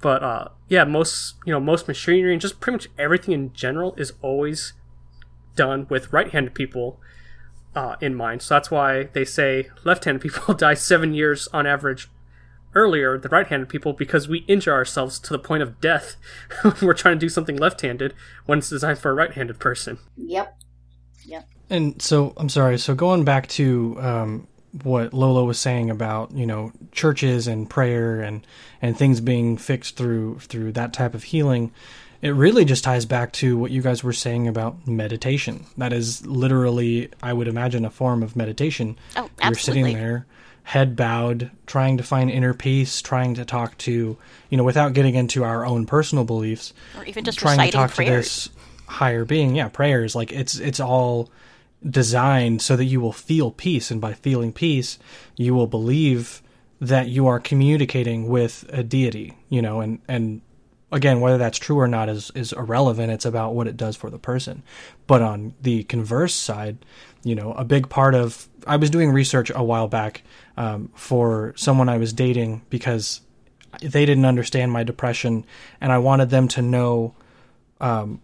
But uh, yeah, most you know most machinery and just pretty much everything in general is always done with right-handed people uh, in mind. So that's why they say left-handed people die seven years on average earlier the right-handed people because we injure ourselves to the point of death when we're trying to do something left-handed when it's designed for a right-handed person. Yep. Yep. And so, I'm sorry. So going back to um, what Lola was saying about you know churches and prayer and and things being fixed through through that type of healing, it really just ties back to what you guys were saying about meditation. That is literally, I would imagine, a form of meditation. Oh, absolutely. You're sitting there head bowed, trying to find inner peace, trying to talk to, you know, without getting into our own personal beliefs, or even just trying to talk prayers. to this higher being. Yeah, prayers. Like it's it's all designed so that you will feel peace, and by feeling peace, you will believe that you are communicating with a deity. You know, and and again, whether that's true or not is is irrelevant. It's about what it does for the person. But on the converse side, you know, a big part of I was doing research a while back um, for someone I was dating because they didn't understand my depression, and I wanted them to know um,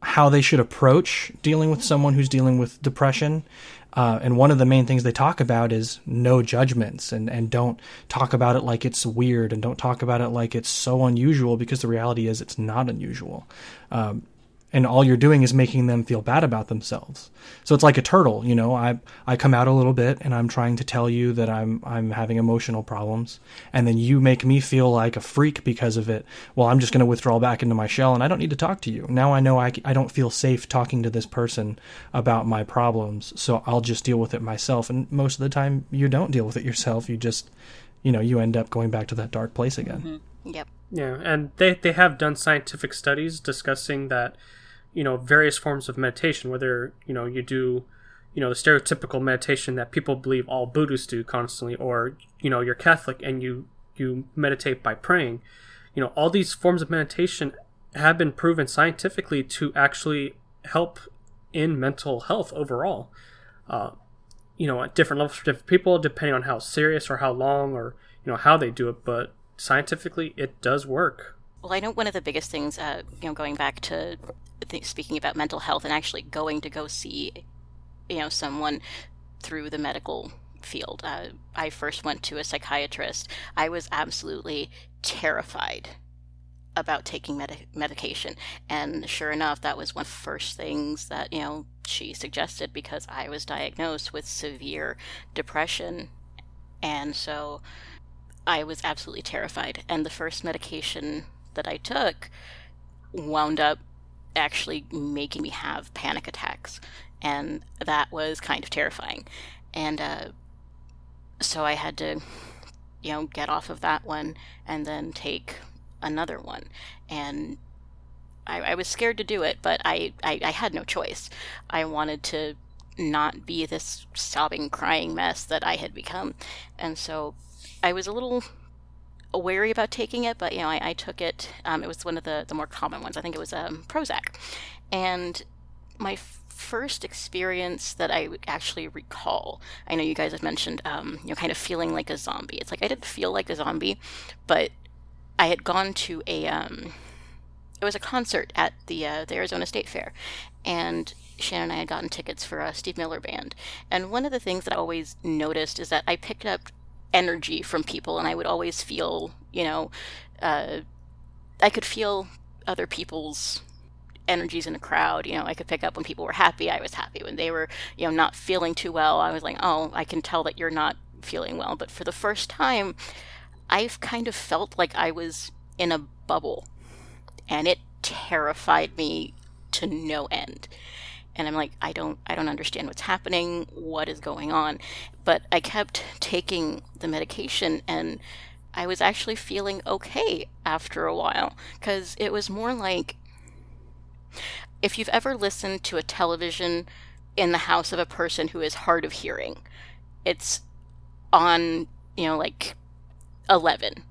how they should approach dealing with someone who's dealing with depression. Uh, and one of the main things they talk about is no judgments and, and don't talk about it like it's weird and don't talk about it like it's so unusual because the reality is it's not unusual. Um, and all you're doing is making them feel bad about themselves. So it's like a turtle, you know. I I come out a little bit and I'm trying to tell you that I'm I'm having emotional problems, and then you make me feel like a freak because of it. Well, I'm just going to withdraw back into my shell, and I don't need to talk to you. Now I know I I don't feel safe talking to this person about my problems, so I'll just deal with it myself. And most of the time, you don't deal with it yourself. You just, you know, you end up going back to that dark place again. Mm-hmm. Yep. Yeah, and they they have done scientific studies discussing that, you know, various forms of meditation, whether you know you do, you know, the stereotypical meditation that people believe all Buddhists do constantly, or you know you're Catholic and you you meditate by praying, you know, all these forms of meditation have been proven scientifically to actually help in mental health overall. Uh, you know, at different levels for different people, depending on how serious or how long or you know how they do it, but scientifically it does work. Well, I know one of the biggest things, uh, you know, going back to speaking about mental health and actually going to go see, you know, someone through the medical field. Uh, I first went to a psychiatrist. I was absolutely terrified about taking medi- medication, and sure enough, that was one of the first things that you know she suggested because I was diagnosed with severe depression, and so I was absolutely terrified. And the first medication that I took wound up actually making me have panic attacks. And that was kind of terrifying. And uh, so I had to, you know, get off of that one and then take another one. And I, I was scared to do it, but I, I, I had no choice. I wanted to not be this sobbing, crying mess that I had become. And so I was a little wary about taking it, but you know, I, I took it. Um, it was one of the, the more common ones. I think it was um, Prozac. And my first experience that I actually recall, I know you guys have mentioned, um, you know, kind of feeling like a zombie. It's like I didn't feel like a zombie, but I had gone to a, um, it was a concert at the uh, the Arizona State Fair, and Shannon and I had gotten tickets for a Steve Miller Band. And one of the things that I always noticed is that I picked up energy from people, and I would always feel, you know, uh, I could feel other people's energies in a crowd. You know, I could pick up when people were happy, I was happy. When they were, you know, not feeling too well, I was like, oh, I can tell that you're not feeling well. But for the first time, I've kind of felt like I was in a bubble, and it terrified me to no end and i'm like i don't i don't understand what's happening. What is going on? But i kept taking the medication and i was actually feeling okay after a while. Because it was more like if you've ever listened to a television in the house of a person who is hard of hearing it's on you know like 11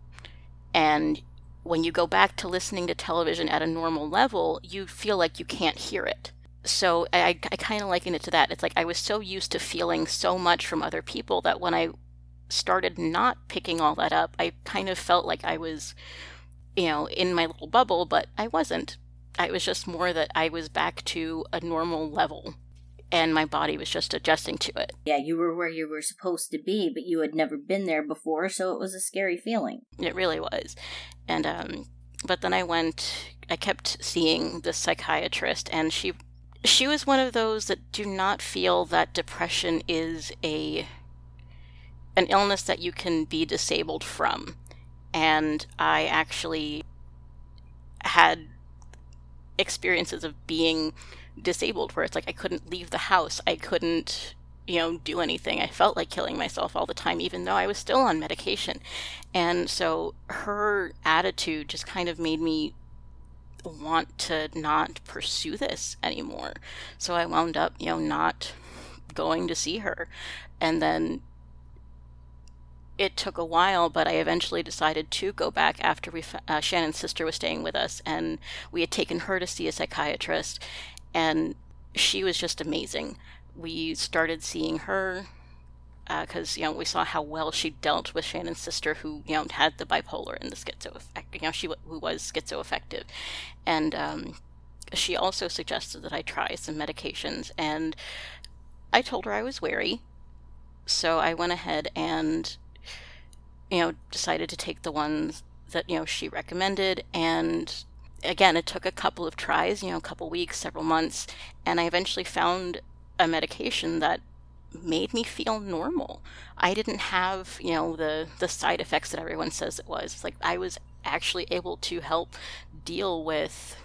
and when you go back to listening to television at a normal level you feel like you can't hear it so I, I kind of liken it to that. It's like I was so used to feeling so much from other people that when I started not picking all that up, I kind of felt like I was, you know, in my little bubble, but I wasn't. I was just more that I was back to a normal level and my body was just adjusting to it. Yeah, you were where you were supposed to be, but you had never been there before, so it was a scary feeling. It really was. And, um, but then I went, I kept seeing this psychiatrist, and she she was one of those that do not feel that depression is a an illness that you can be disabled from and i actually had experiences of being disabled where it's like i couldn't leave the house i couldn't you know, do anything. I felt like killing myself all the time, even though I was still on medication. And so her attitude just kind of made me want to not pursue this anymore. So I wound up, you know, not going to see her. And then it took a while, but I eventually decided to go back after we uh, Shannon's sister was staying with us, and we had taken her to see a psychiatrist, and she was just amazing. We started seeing her because uh, you know we saw how well she dealt with Shannon's sister, who you know had the bipolar and the schizo, you know she who was schizoaffective, and um, she also suggested that I try some medications, and I told her I was wary, so I went ahead and you know, decided to take the ones that, you know, she recommended. And again, it took a couple of tries, you know, a couple weeks, several months. And I eventually found a medication that made me feel normal. I didn't have, you know, the, the side effects that everyone says it was. It's like I was actually able to help deal with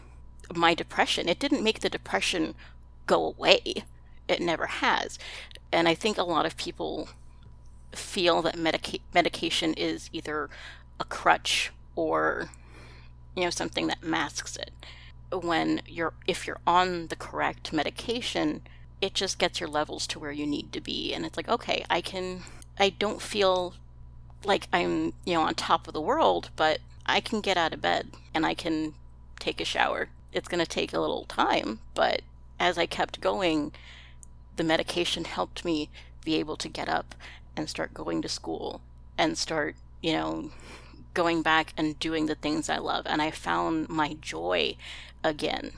my depression. It didn't make the depression go away. It never has. And I think a lot of people feel that medica- medication is either a crutch or you know something that masks it when you're if you're on the correct medication it just gets your levels to where you need to be and it's like okay i can i don't feel like i'm you know on top of the world but i can get out of bed and i can take a shower it's going to take a little time but as i kept going the medication helped me be able to get up and start going to school and start, you know, going back and doing the things I love. And I found my joy again.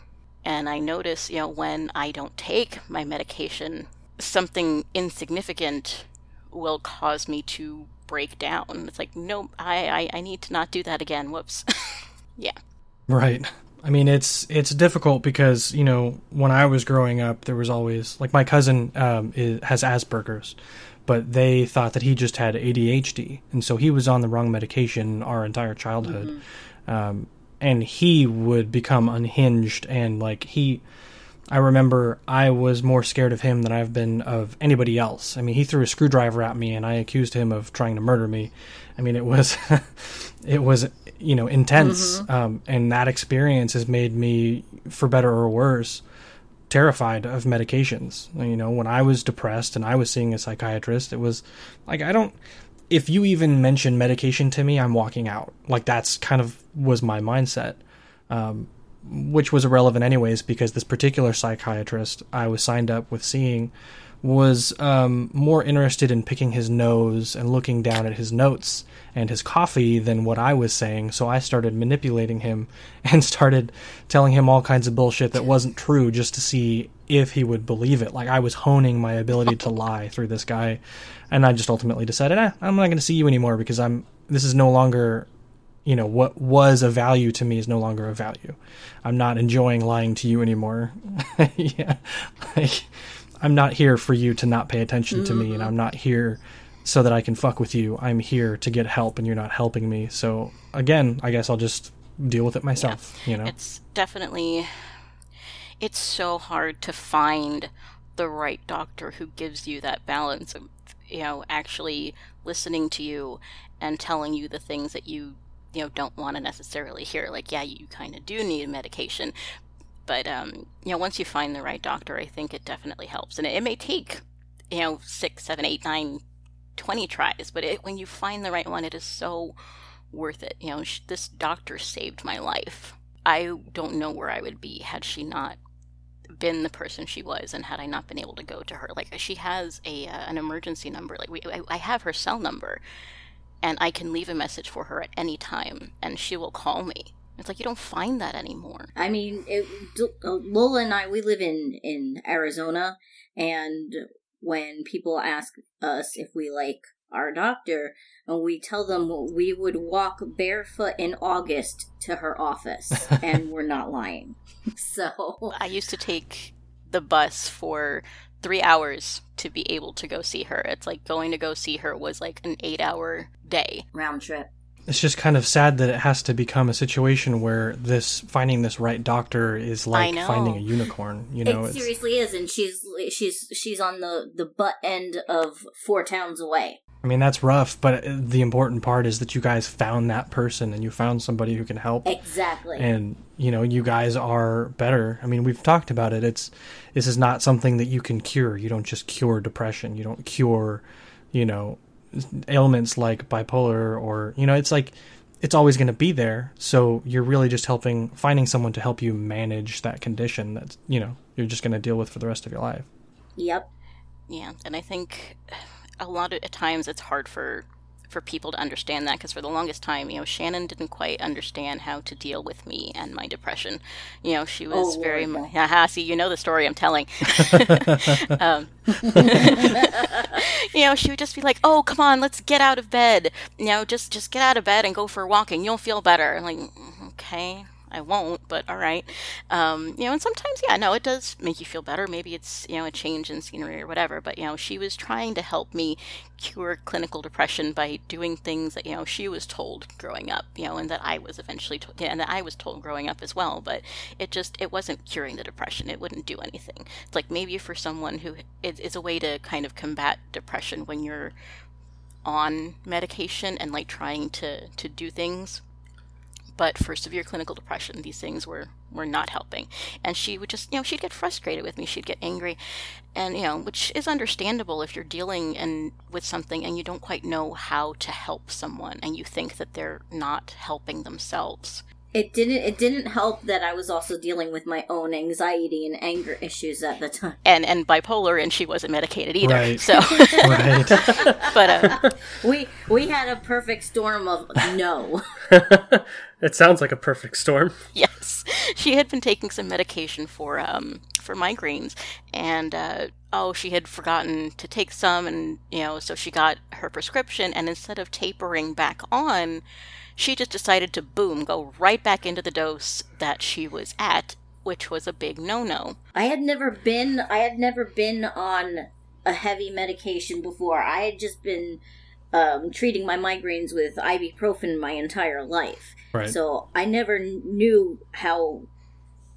And I notice, you know, when I don't take my medication, something insignificant will cause me to break down. It's like, no, I, I, I need to not do that again. Whoops. yeah. Right. I mean, it's it's difficult because you know when I was growing up, there was always like my cousin um, is, has Asperger's, but they thought that he just had ADHD, and so he was on the wrong medication our entire childhood. Mm-hmm. Um, and he would become unhinged and like he I remember I was more scared of him than I've been of anybody else. I mean, he threw a screwdriver at me and I accused him of trying to murder me. I mean, it was it was you know intense mm-hmm. um, and that experience has made me for better or worse terrified of medications. You know, when I was depressed and I was seeing a psychiatrist, it was like I don't if you even mention medication to me, I'm walking out. Like that's kind of was my mindset. Um, which was irrelevant anyways because this particular psychiatrist I was signed up with seeing was um, more interested in picking his nose and looking down at his notes and his coffee than what I was saying. So I started manipulating him and started telling him all kinds of bullshit that wasn't true just to see if he would believe it. Like I was honing my ability to lie through this guy. And I just ultimately decided, eh, I'm not going to see you anymore because I'm, this is no longer, you know, what was a value to me is no longer a value. I'm not enjoying lying to you anymore. yeah. Like, I'm not here for you to not pay attention to me, and I'm not here so that I can fuck with you. I'm here to get help, and you're not helping me. So again, I guess I'll just deal with it myself. Yeah. You know, it's definitely it's so hard to find the right doctor who gives you that balance of you know actually listening to you and telling you the things that you you know don't want to necessarily hear like yeah you kind of do need medication but um, you know, once you find the right doctor, I think it definitely helps. And it, it may take you know six, seven, eight, nine, twenty tries, but it, when you find the right one, it is so worth it. You know, this doctor saved my life. I don't know where I would be had she not been the person she was and had I not been able to go to her. Like she has a uh, an emergency number. Like we, I, I have her cell number, and I can leave a message for her at any time, and she will call me. It's like you don't find that anymore. I mean, it, uh, Lola and I, we live in in Arizona, and when people ask us if we like our doctor, and we tell them we would walk barefoot in August to her office, and we're not lying. So I used to take the bus for three hours to be able to go see her. It's like going to go see her was like an eight hour day round trip. it's just kind of sad that it has to become a situation where this finding this right doctor is like finding a unicorn. You know, it it's, seriously is, and she's she's she's on the the butt end of four towns away. I mean that's rough, but the important part is that you guys found that person and you found somebody who can help. Exactly. and you know you guys are better i mean we've talked about it it's this is not something that you can cure you don't just cure depression you don't cure you know ailments like bipolar or you know it's like it's always going to be there so you're really just helping finding someone to help you manage that condition that's you know you're just going to deal with for the rest of your life yep. Yeah, and I think a lot of times it's hard for for people to understand that because for the longest time, you know, Shannon didn't quite understand how to deal with me and my depression. You know, she was Oh, very Lord, haha. See, you know the story I'm telling. um, you know, she would just be like, "Oh, come on, let's get out of bed. You know, just just get out of bed and go for a walk, and you'll feel better." I'm like, "Mm, okay. I won't, but all right. Um, you know, and sometimes, yeah, no, it does make you feel better. Maybe it's, you know, a change in scenery or whatever. But, you know, she was trying to help me cure clinical depression by doing things that, you know, she was told growing up, you know, and that I was eventually told, yeah, and that I was told growing up as well. But it just, it wasn't curing the depression. It wouldn't do anything. It's like maybe for someone who, it, it's a way to kind of combat depression when you're on medication and like trying to, to do things but for severe clinical depression these things were were not helping. And she would just you know she'd get frustrated with me she'd get angry and you know which is understandable if you're dealing and with something and you don't quite know how to help someone and you think that they're not helping themselves It didn't. It didn't help that I was also dealing with my own anxiety and anger issues at the time. and and bipolar and she wasn't medicated either Right. so right but uh, We we had a perfect storm of no. it sounds like a perfect storm. yes, she had been taking some medication for um for migraines, and uh, oh, she had forgotten to take some, and you know, so she got her prescription, and instead of tapering back on, she just decided to boom go right back into the dose that she was at, which was a big no no. I had never been. I had never been on a heavy medication before. I had just been um, treating my migraines with ibuprofen my entire life. right So I never knew how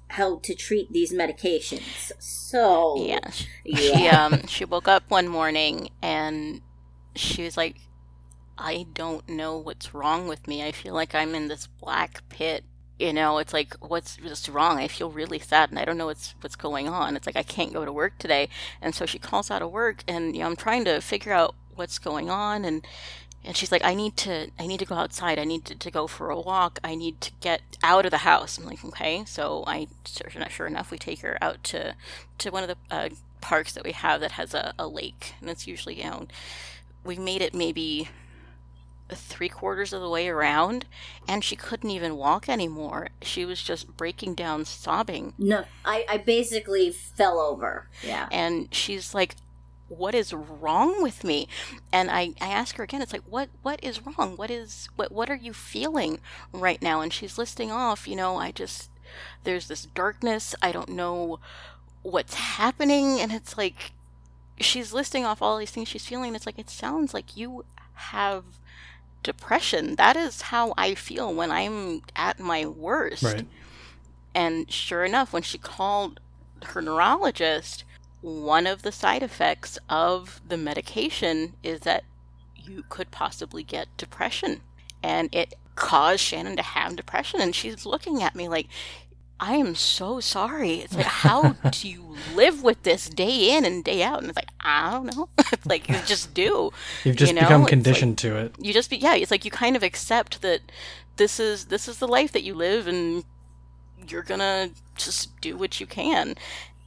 how to treat these medications. So Yeah, yeah. she um she woke up one morning and she was like I don't know what's wrong with me. I feel like I'm in this black pit. You know, it's like what's what's wrong? I feel really sad and I don't know what's what's going on. It's like I can't go to work today. And so she calls out of work and you know, I'm trying to figure out what's going on and and she's like, I need to, I need to go outside. I need to, to go for a walk. I need to get out of the house. I'm like, okay. So I, sure, enough, we take her out to, to one of the uh, parks that we have that has a, a lake, and it's usually, you know, we made it maybe three quarters of the way around, and she couldn't even walk anymore. She was just breaking down, sobbing, No, I, I basically fell over. Yeah. and she's like what is wrong with me? And I, I ask her again it's like what what is wrong? What is what what are you feeling right now? And she's listing off you know i just there's this darkness. I don't know what's happening. And it's like she's listing off all these things she's feeling. It's like it sounds like you have depression that is how i feel when i'm at my worst right and sure enough, when she called her neurologist, one of the side effects of the medication is that you could possibly get depression. And it caused Shannon to have depression. And she's looking at me like, I am so sorry. It's like, how do you live with this day in and day out? And it's like, I don't know. it's like, you just do. you've just you know? become It's like- conditioned to it you just be yeah it's like you kind of accept that this is this is the life that you live and you're gonna just do what you can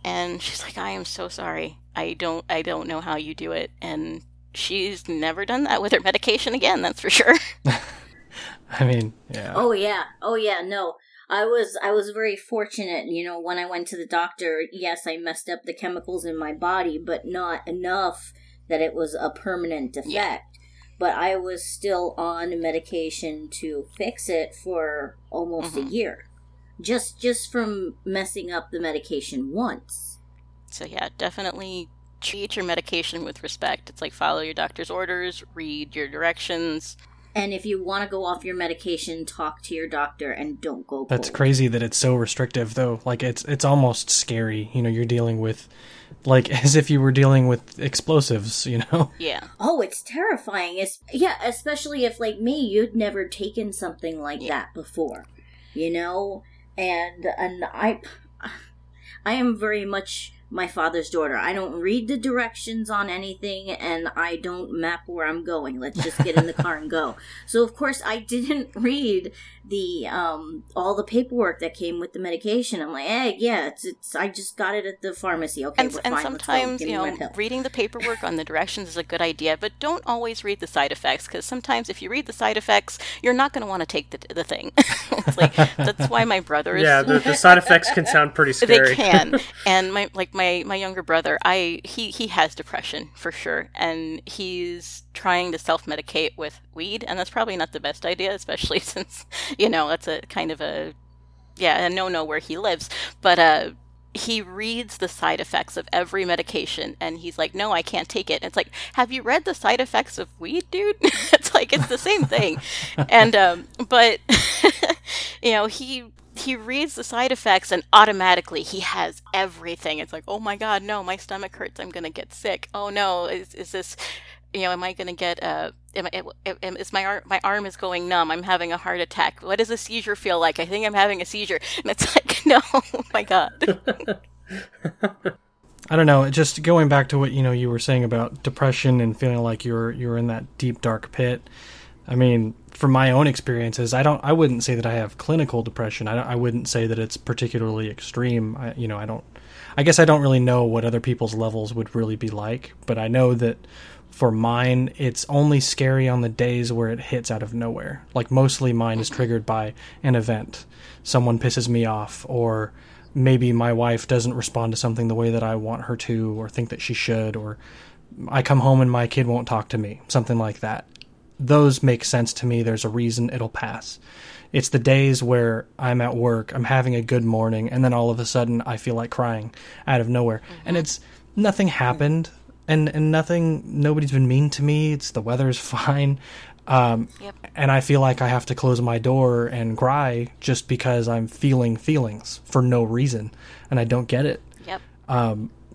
and she's like i am so sorry i don't i don't know how you do it and she's never done that with her medication again that's for sure i mean yeah Oh yeah. Oh yeah. No. I was I was very fortunate, you know, when I went to the doctor, yes, I messed up the chemicals in my body, but not enough that it was a permanent defect. Yeah. But I was still on medication to fix it for almost Mhm. a year. Just just from messing up the medication once. so yeah definitely treat your medication with respect it's like follow your doctor's orders read your directions And if you want to go off your medication, talk to your doctor and don't go. That's crazy that it's so restrictive though. Like it's it's almost scary. You know, you're dealing with like as if you were dealing with explosives, you know. Yeah. Oh, it's terrifying. It's, yeah, especially if, like me, you'd never taken something like Yeah. that before, you know. And and I, I am very much my father's daughter. I don't read the directions on anything, and I don't map where I'm going. Let's just get in the car and go. So of course I didn't read the um all the paperwork that came with the medication. I'm like, hey, yeah, it's it's. I just got it at the pharmacy. Okay, And, we're and fine. Sometimes, you know, reading the paperwork on the directions is a good idea, but don't always read the side effects because sometimes if you read the side effects, you're not going to want to take the, the thing. it's like that's why my brother is. Yeah, the, the side effects can sound pretty scary. they can and my like my my younger brother i he he has depression for sure and he's trying to self-medicate with weed and that's probably not the best idea especially since you know that's a kind of a yeah a no-no where he lives. But uh he reads the side effects of every medication and he's like no i can't take it. And it's like have you read the side effects of weed dude? It's like it's the same thing. And um but you know he he reads the side effects and automatically he has everything. It's like oh my god no my stomach hurts. I'm gonna get sick. Oh no is, is this you know am i gonna get a? am, I- am, is my arm my arm is going numb i'm having a heart attack what does a seizure feel like i think i'm having a seizure and it's like no oh my god I don't know. Just going back to what you know you were saying about depression and feeling like you're you're in that deep dark pit. I mean, from my own experiences, I don't. I wouldn't say that I have clinical depression. I, don't- I wouldn't say that it's particularly extreme. I, you know, I don't. I guess I don't really know what other people's levels would really be like, but I know that for mine, it's only scary on the days where it hits out of nowhere. Like mostly mine is triggered by an event. Someone pisses me off, or maybe my wife doesn't respond to something the way that I want her to, or think that she should, or I come home and my kid won't talk to me, something like that. Those make sense to me. There's a reason it'll pass. It's the days where I'm at work, I'm having a good morning, and then all of a sudden I feel like crying out of nowhere. And mm-hmm. it's nothing mm-hmm. happened, and, and nothing, nobody's been mean to me. It's the weather's fine. Um, Yep. and I feel like I have to close my door and cry just because I'm feeling feelings for no reason, and I don't get it yep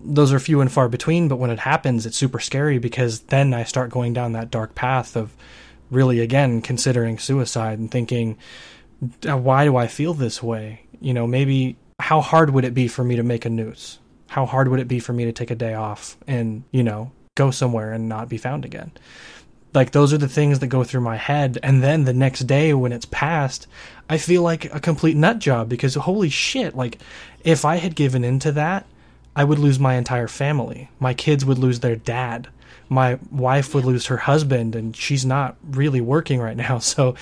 those are few and far between, but when it happens, it's super scary because then I start going down that dark path of really, again, considering suicide and thinking, "Uh, why do I feel this way? You know, maybe how hard would it be for me to make a noose? How hard would it be for me to take a day off and, you know, go somewhere and not be found again? Like, those are the things that go through my head. And then the next day when it's past, I feel like a complete nut job because holy shit, like, if I had given into that, I would lose my entire family. My kids would lose their dad. My wife would lose her husband, and she's not really working right now. So,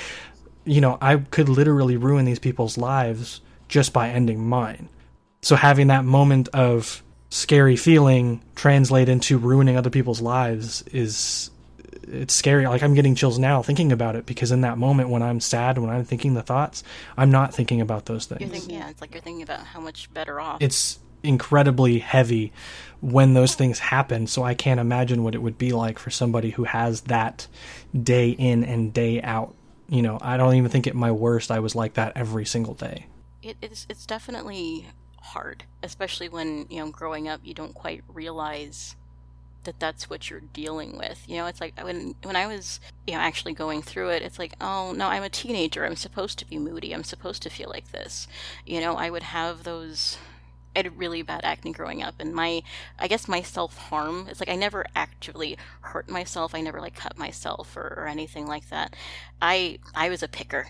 you know, I could literally ruin these people's lives just by ending mine. So, having that moment of scary feeling translate into ruining other people's lives is it's scary like i'm getting chills now thinking about it because in that moment when i'm sad when i'm thinking the thoughts i'm not thinking about those things you're thinking yeah it's like you're thinking about how much better off it's incredibly heavy when those things happen. So I can't imagine what it would be like for somebody who has that day in and day out. You know, I don't even think at my worst I was like that every single day. it, it's it's definitely hard, especially when you know growing up you don't quite realize that that's what you're dealing with. You know, it's like when when I was you know actually going through it, it's like oh no, I'm a teenager. I'm supposed to be moody. I'm supposed to feel like this. You know, I would have those. I had really bad acne growing up, and my, I guess my self harm. It's like I never actually hurt myself. I never like cut myself or, or anything like that. I I was a picker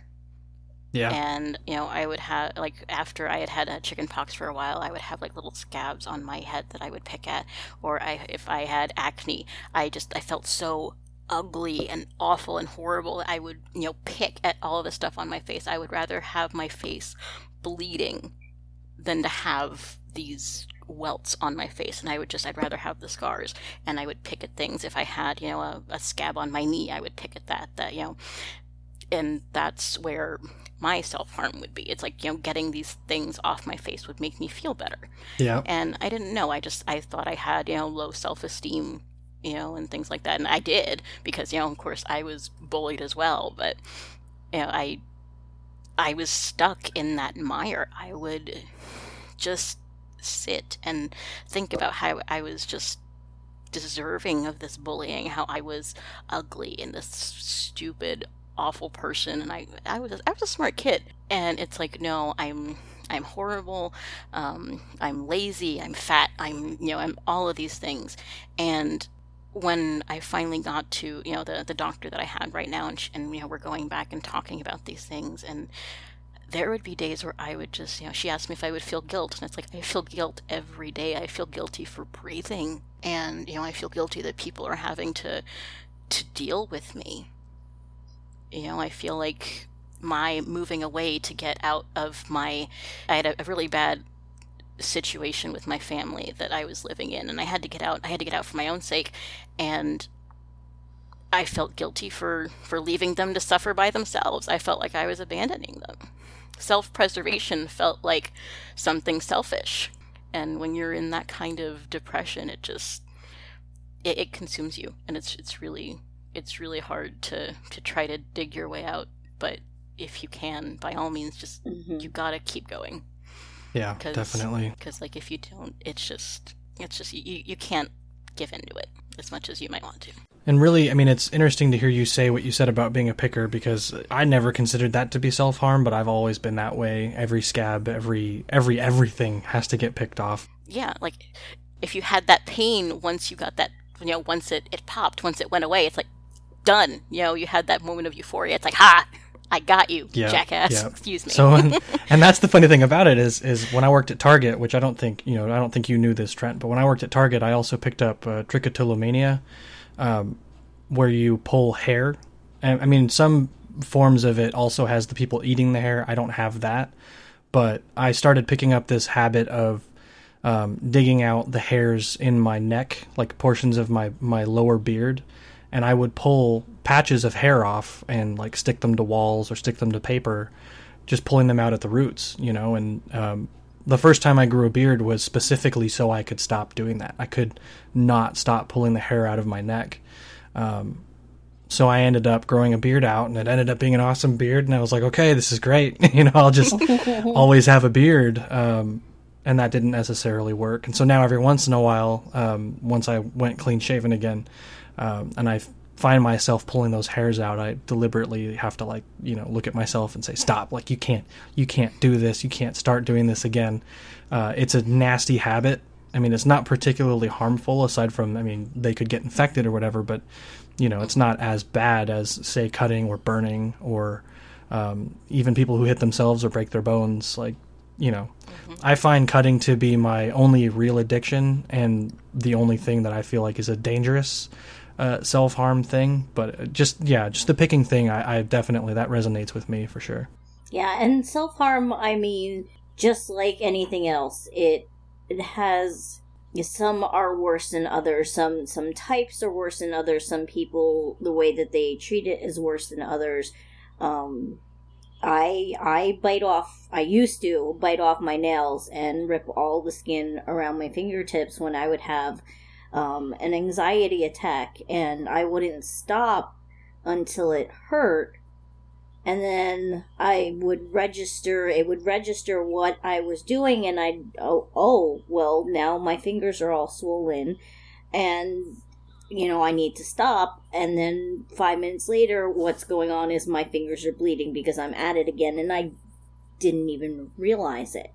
Yeah. and you know i would have like after i had had uh, chicken pox for a while i would have like little scabs on my head that i would pick at. Or i if i had acne i just i felt so ugly and awful and horrible i would you know pick at all the stuff on my face. I would rather have my face bleeding than to have these welts on my face. And i would just i'd rather have the scars. And i would pick at things. If i had you know a, a scab on my knee i would pick at that that you know and that's where my self harm would be. It's like, you know, getting these things off my face would make me feel better. Yeah. And I didn't know. I just, I thought I had, you know, low self esteem you know, and things like that. And I did because, you know, of course, I was bullied as well. But, you know, I, I was stuck in that mire. I would just sit and think about how I was just deserving of this bullying, how I was ugly and this stupid, awful person, and I, I was, I was a smart kid, and it's like, no, I'm, I'm horrible, um, I'm lazy, I'm fat, I'm, you know, I'm all of these things, and when I finally got to, you know, the the doctor that I had right now, and, sh- and you know, we're going back and talking about these things, and there would be days where I would just, you know, she asked me if I would feel guilt, and it's like I feel guilt every day. I feel guilty for breathing, and you know, I feel guilty that people are having to to deal with me. You know, I feel like my moving away to get out of my I had a, really bad situation with my family that I was living in and I had to get out. I had to get out for my own sake and I felt guilty for for leaving them to suffer by themselves. I felt like I was abandoning them. Self-preservation felt like something selfish. And when you're in that kind of depression, it just it, it consumes you and it's it's really it's really hard to to try to dig your way out, but if you can, by all means just Mhm. you got to keep going Yeah, 'Cause- definitely. because like if you don't it's just it's just you, you can't give into it as much as you might want to And really, I mean, it's interesting to hear you say what you said about being a picker because I never considered that to be self harm, but I've always been that way. Every scab, every every everything has to get picked off. yeah like if you had that pain once you got that you know once it, it popped once it went away it's like done you know you had that moment of euphoria it's like ha i got you Yeah, jackass yeah. excuse me So, and, and that's the funny thing about it is, is when I worked at Target, which I don't think you know, I don't think you knew this, Trent, but when I worked at Target, I also picked up uh, trichotillomania, um, where you pull hair. And I mean, some forms of it also has the people eating the hair. I don't have that, but I started picking up this habit of um, digging out the hairs in my neck, like portions of my my lower beard, and I would pull patches of hair off and like stick them to walls or stick them to paper, just pulling them out at the roots, you know. And um, the first time I grew a beard was specifically so I could stop doing that. I could not stop pulling the hair out of my neck. Um, so I ended up growing a beard out, and it ended up being an awesome beard. And I was like, okay, this is great. you know, I'll just always have a beard. Um, and that didn't necessarily work. And so now every once in a while, um, once I went clean shaven again, um, and I find myself pulling those hairs out, I deliberately have to like you know look at myself and say, stop! Like you can't, you can't do this. You can't start doing this again. Uh, it's a nasty habit. I mean, it's not particularly harmful aside from, I mean, they could get infected or whatever, but you know, it's not as bad as say cutting or burning or um, even people who hit themselves or break their bones. Like, you know, I find cutting to be my only real addiction and the only thing that I feel like is a dangerous uh, self harm thing. But uh, just yeah, just the picking thing, I, I definitely that resonates with me for sure. Yeah, and self harm, I mean, just like anything else, it it has some are worse than others. Some some types are worse than others. Some people, the way that they treat it is worse than others. Um, I I bite off. I used to bite off my nails and rip all the skin around my fingertips when I would have um, an anxiety attack, and I wouldn't stop until it hurt and then I would register. It would register what I was doing, and I'd oh oh well now my fingers are all swollen, and you know I need to stop. And then five minutes later, what's going on is my fingers are bleeding because I'm at it again, and I didn't even realize it.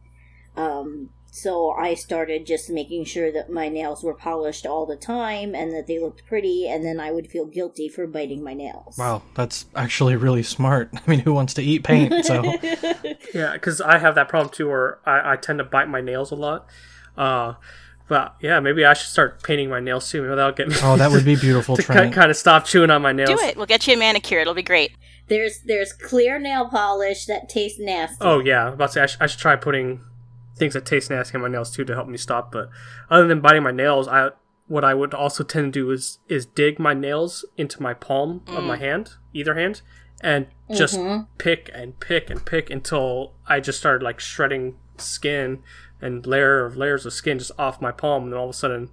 Um, so I started just making sure that my nails were polished all the time and that they looked pretty, and then I would feel guilty for biting my nails. Wow, that's actually really smart. I mean, who wants to eat paint? So Yeah, because I have that problem too, where I, I tend to bite my nails a lot. Uh, but yeah, maybe I should start painting my nails too. without that'll get me. oh, that would be beautiful, to Trent. kind of stop chewing on my nails. do it we'll get you a manicure it'll be great There's there's clear nail polish that tastes nasty. Oh yeah, I'm about to say I, sh- I should try putting things that taste nasty on my nails too to help me stop. But other than biting my nails, I what I would also tend to do is is dig my nails into my palm of my mm. hand, either hand, and just mm-hmm. pick and pick and pick until I just started like shredding skin and layer of layers of skin just off my palm, and then all of a sudden,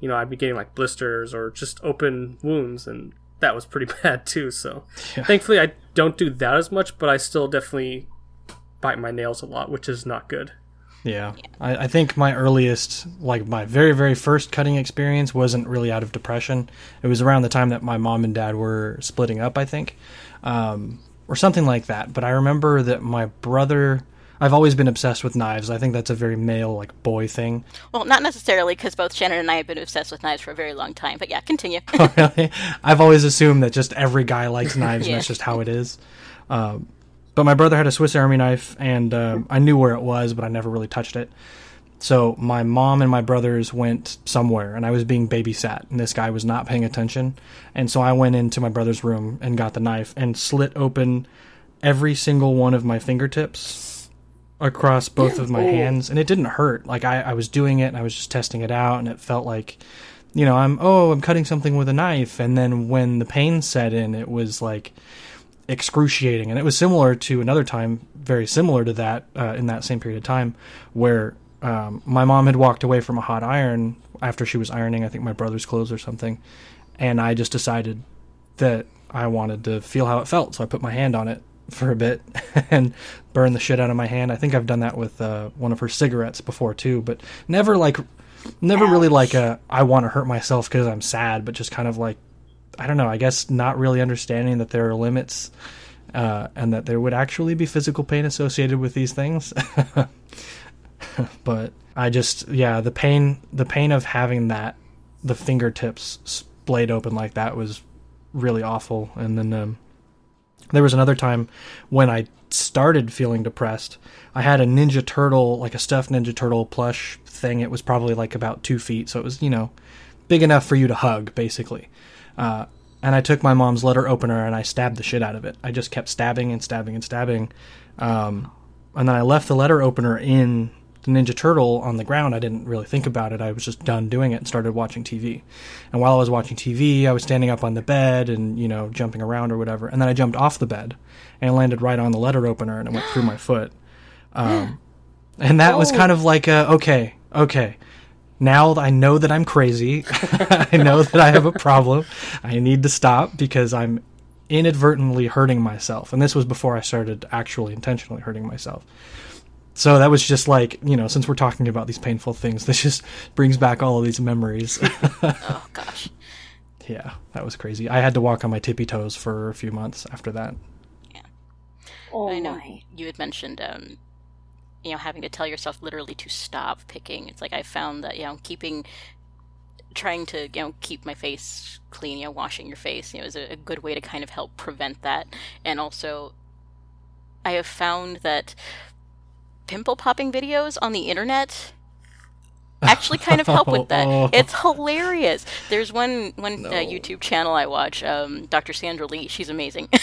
you know, I'd be getting like blisters or just open wounds, and that was pretty bad too. So Yeah. thankfully, I don't do that as much, but I still definitely bite my nails a lot, which is not good. Yeah, I, I think my earliest, like my very very first cutting experience, wasn't really out of depression. It was around the time that my mom and dad were splitting up, I think, um, or something like that. But I remember that my brother. I've always been obsessed with knives. I think that's a very male, like boy thing. Well, not necessarily, because both Shannon and I have been obsessed with knives for a very long time. But yeah, continue. really? I've always assumed that just every guy likes knives, and that's just how it is. Um, but my brother had a Swiss Army knife, and um, I knew where it was, but I never really touched it. So my mom and my brothers went somewhere, and I was being babysat, and this guy was not paying attention. And so I went into my brother's room and got the knife and slit open every single one of my fingertips across both of my hands, and it didn't hurt. Like I, I was doing it, and I was just testing it out, and it felt like, you know, I'm oh, I'm cutting something with a knife, and then when the pain set in, it was like excruciating, and it was similar to another time, very similar to that uh, in that same period of time, where um, my mom had walked away from a hot iron after she was ironing, I think my brother's clothes or something, and I just decided that I wanted to feel how it felt, so I put my hand on it for a bit and burned the shit out of my hand. I think I've done that with uh, one of her cigarettes before too, but never like, never really like a I want to hurt myself because I'm sad, but just kind of like I don't know. I guess not really understanding that there are limits, uh, and that there would actually be physical pain associated with these things. but I just, yeah, the pain, the pain of having that, the fingertips splayed open like that was really awful. And then um, there was another time when I started feeling depressed. I had a Ninja Turtle, like a stuffed Ninja Turtle plush thing. It was probably like about two feet, so it was, you know, big enough for you to hug, basically. Uh, and I took my mom's letter opener and I stabbed the shit out of it. I just kept stabbing and stabbing and stabbing. Um, and then I left the letter opener in the Ninja Turtle on the ground. I didn't really think about it. I was just done doing it and started watching TV. And while I was watching TV, I was standing up on the bed and, you know, jumping around or whatever. And then I jumped off the bed and landed right on the letter opener and it went through my foot. Um, and that was kind of like, a, okay, okay. Now I know that I'm crazy. I know that I have a problem. I need to stop because I'm inadvertently hurting myself. And this was before I started actually intentionally hurting myself. So that was just like, you know, since we're talking about these painful things, this just brings back all of these memories. oh gosh. yeah, that was crazy. I had to walk on my tippy toes for a few months after that. Yeah. Oh I know my. you had mentioned, um, you know, having to tell yourself literally to stop picking. It's like I found that you know keeping, trying to you know keep my face clean, you know, washing your face, you know, is a, a good way to kind of help prevent that. And also, I have found that pimple popping videos on the internet actually kind of help with that. Oh. It's hilarious. There's one one No. uh, YouTube channel I watch, um, Dr. Sandra Lee. She's amazing.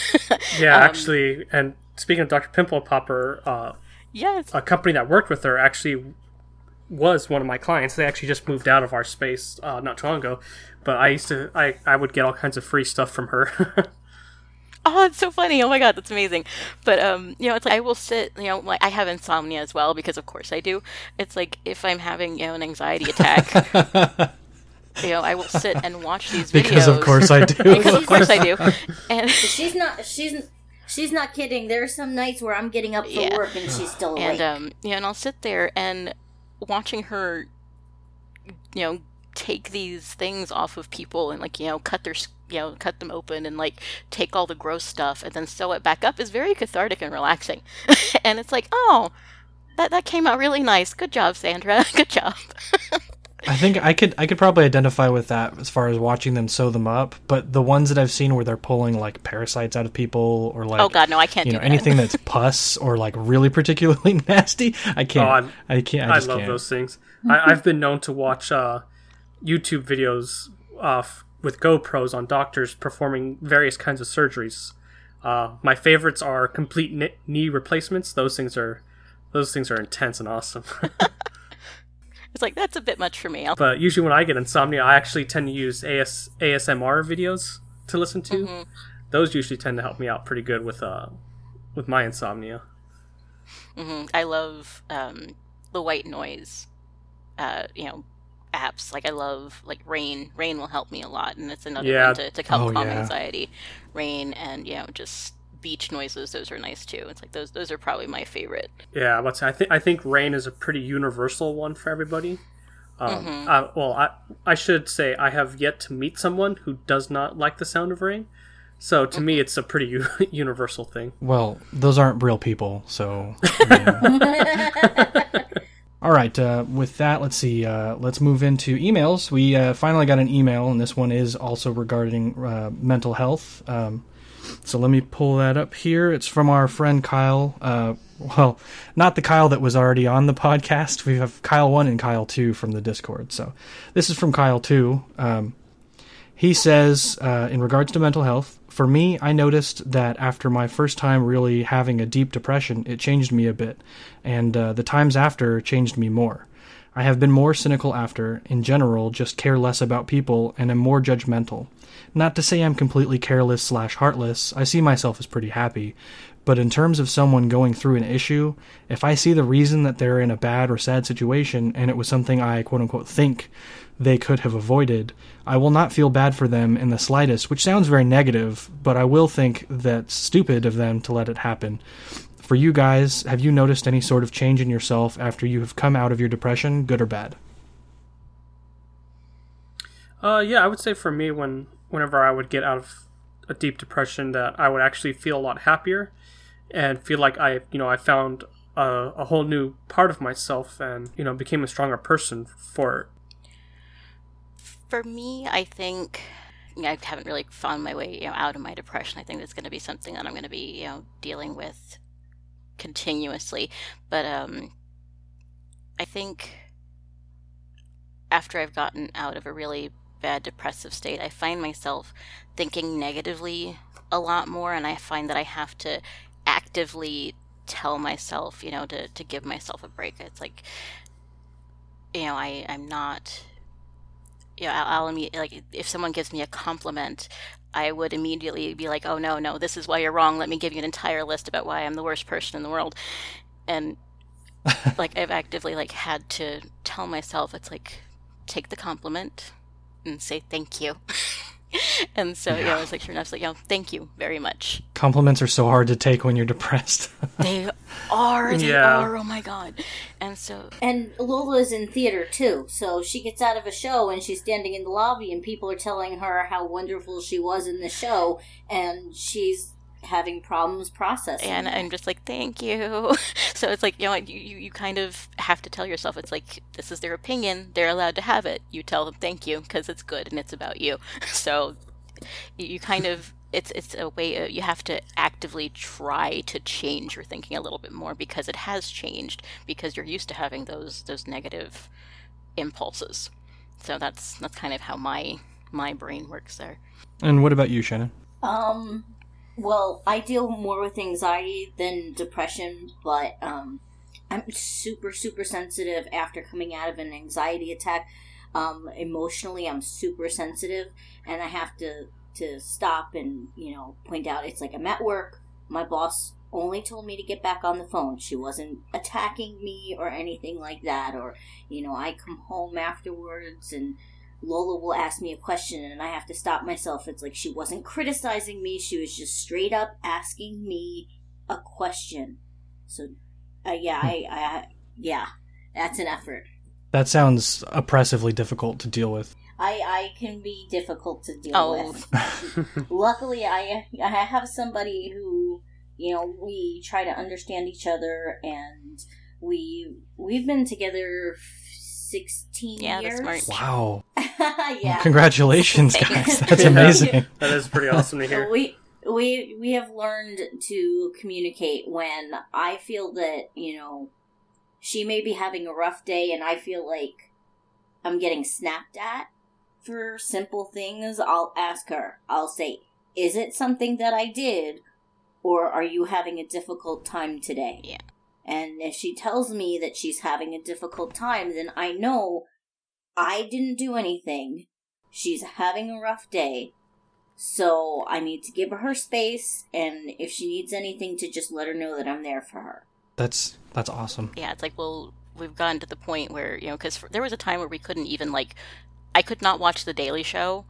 Yeah, Um, actually, and speaking of Dr. Pimple Popper, uh, yes. a company that worked with her actually was one of my clients. They actually just moved out of our space uh, not too long ago, but I used to I, I would get all kinds of free stuff from her. Oh, it's so funny. Oh my god, that's amazing. But um, you know, it's like I will sit, you know, like I have insomnia as well because of course I do. It's like if I'm having, you know, an anxiety attack, you know, I will sit and watch these videos. Because of course I do. Because of course I do. And She's not. She's. She's not kidding. There are some nights where I'm getting up for Yeah. work and she's still awake. and um, know, and I'll sit there and watching her, you know, take these things off of people and like you know cut their you know cut them open and like take all the gross stuff and then sew it back up is very cathartic and relaxing and it's like oh that that came out really nice good job sandra good job I think I could I could probably identify with that as far as watching them sew them up, but the ones that I've seen where they're pulling like parasites out of people or like oh god no i can't you do know that anything that's pus or like really particularly nasty, I can't. Oh, I'm- I can't. I, I love can't. those things. I, I've been known to watch uh, YouTube videos uh, with GoPros on doctors performing various kinds of surgeries. Uh, my favorites are complete knee replacements. Those things are those things are intense and awesome. it's like that's a bit much for me I'll, but usually when I get insomnia, I actually tend to use AS- ASMR videos to listen to. Mhm. Those usually tend to help me out pretty good with uh with my insomnia. mhm, I love um the white noise uh you know apps. Like I love like Rain. Rain will help me a lot, and it's another Yeah. one to, to help Oh, calm yeah. anxiety. Rain and you know just beach noises. Those are nice too. It's like those those are probably my favorite. Yeah, but I think I think rain is a pretty universal one for everybody. Um, Mhm. uh, well, I I should say I have yet to meet someone who does not like the sound of rain. So to me, it's a pretty u- universal thing. Well, those aren't real people, so. I mean- All right. Uh, with that, let's see. Uh, let's move into emails. We uh, finally got an email, and this one is also regarding uh, mental health. Um, so let me pull that up here. It's from our friend Kyle. Uh, well, not the Kyle that was already on the podcast. We have Kyle one and Kyle two from the Discord. So this is from Kyle two. Um, he says, uh, in regards to mental health, for me, I noticed that after my first time really having a deep depression, it changed me a bit, and uh, the times after changed me more. I have been more cynical after, in general, just care less about people, and am more judgmental. Not to say I'm completely careless slash heartless, I see myself as pretty happy, but in terms of someone going through an issue, if I see the reason that they're in a bad or sad situation and it was something I quote unquote think they could have avoided, I will not feel bad for them in the slightest, which sounds very negative, but I will think that's stupid of them to let it happen. For you guys, have you noticed any sort of change in yourself after you have come out of your depression, good or bad? Uh, yeah, I would say for me, when whenever I would get out of a deep depression, that I would actually feel a lot happier, and feel like I, you know, I found a, a whole new part of myself, and you know, became a stronger person for it. For me, I think you know, I haven't really found my way you know out of my depression. I think that's going to be something that I'm going to be you know dealing with continuously. But um, I think after I've gotten out of a really bad depressive state, I find myself thinking negatively a lot more, and I find that I have to actively tell myself, you know, to, to give myself a break. It's like, you know, I, I'm not, you know, I'll, I'll like, if someone gives me a compliment, I would immediately be like, oh, no, no, this is why you're wrong. Let me give you an entire list about why I'm the worst person in the world. And, like, I've actively, like, had to tell myself, it's like, take the compliment and say thank you. and so, yeah, I was like, sure enough, like, you know, thank you very much. Compliments are so hard to take when you're depressed. They are, they Yeah. are, oh my god. And so, And Lola's in theater too, so she gets out of a show and she's standing in the lobby, and people are telling her how wonderful she was in the show, and she's having problems processing. and. I'm just like, thank you. So it's like, you know, you, you, you kind of have to tell yourself, it's like, this is their opinion. They're allowed to have it. You tell them thank you because it's good and it's about you. So you, you kind of, it's, it's a way, uh, you have to actively try to change your thinking a little bit more because it has changed because you're used to having those, those negative impulses. So that's, that's kind of how my, my brain works there. and what about you, Shannon? Um, well, I deal more with anxiety than depression, but um, I'm super, super sensitive after coming out of an anxiety attack. Um, emotionally, I'm super sensitive, and I have to to stop and you know point out it's like I'm at work. My boss only told me to get back on the phone. She wasn't attacking me or anything like that. Or you know, I come home afterwards and Lola will ask me a question and I have to stop myself. It's like she wasn't criticizing me, she was just straight up asking me a question. So, uh, yeah, I, I, yeah, that's an effort. That sounds oppressively difficult to deal with. I, I can be difficult to deal Oh. with. Luckily, I, I have somebody who, you know, we try to understand each other and we, we've been together 16 Yeah, that's years. smart. Wow. yeah. Congratulations, guys. That's Yeah. amazing. That is pretty awesome to So hear. we we we have learned to communicate when I feel that you know she may be having a rough day and I feel like I'm getting snapped at for simple things. I'll ask her. I'll say, "Is it something that I did, or are you having a difficult time today?" Yeah. And if she tells me that she's having a difficult time, then I know I didn't do anything. She's having a rough day. So I need to give her her space, and if she needs anything, to just let her know that I'm there for her. That's that's awesome. yeah, it's like we'll we've gotten to the point where you know because there was a time where we couldn't even like I could not watch the Daily Show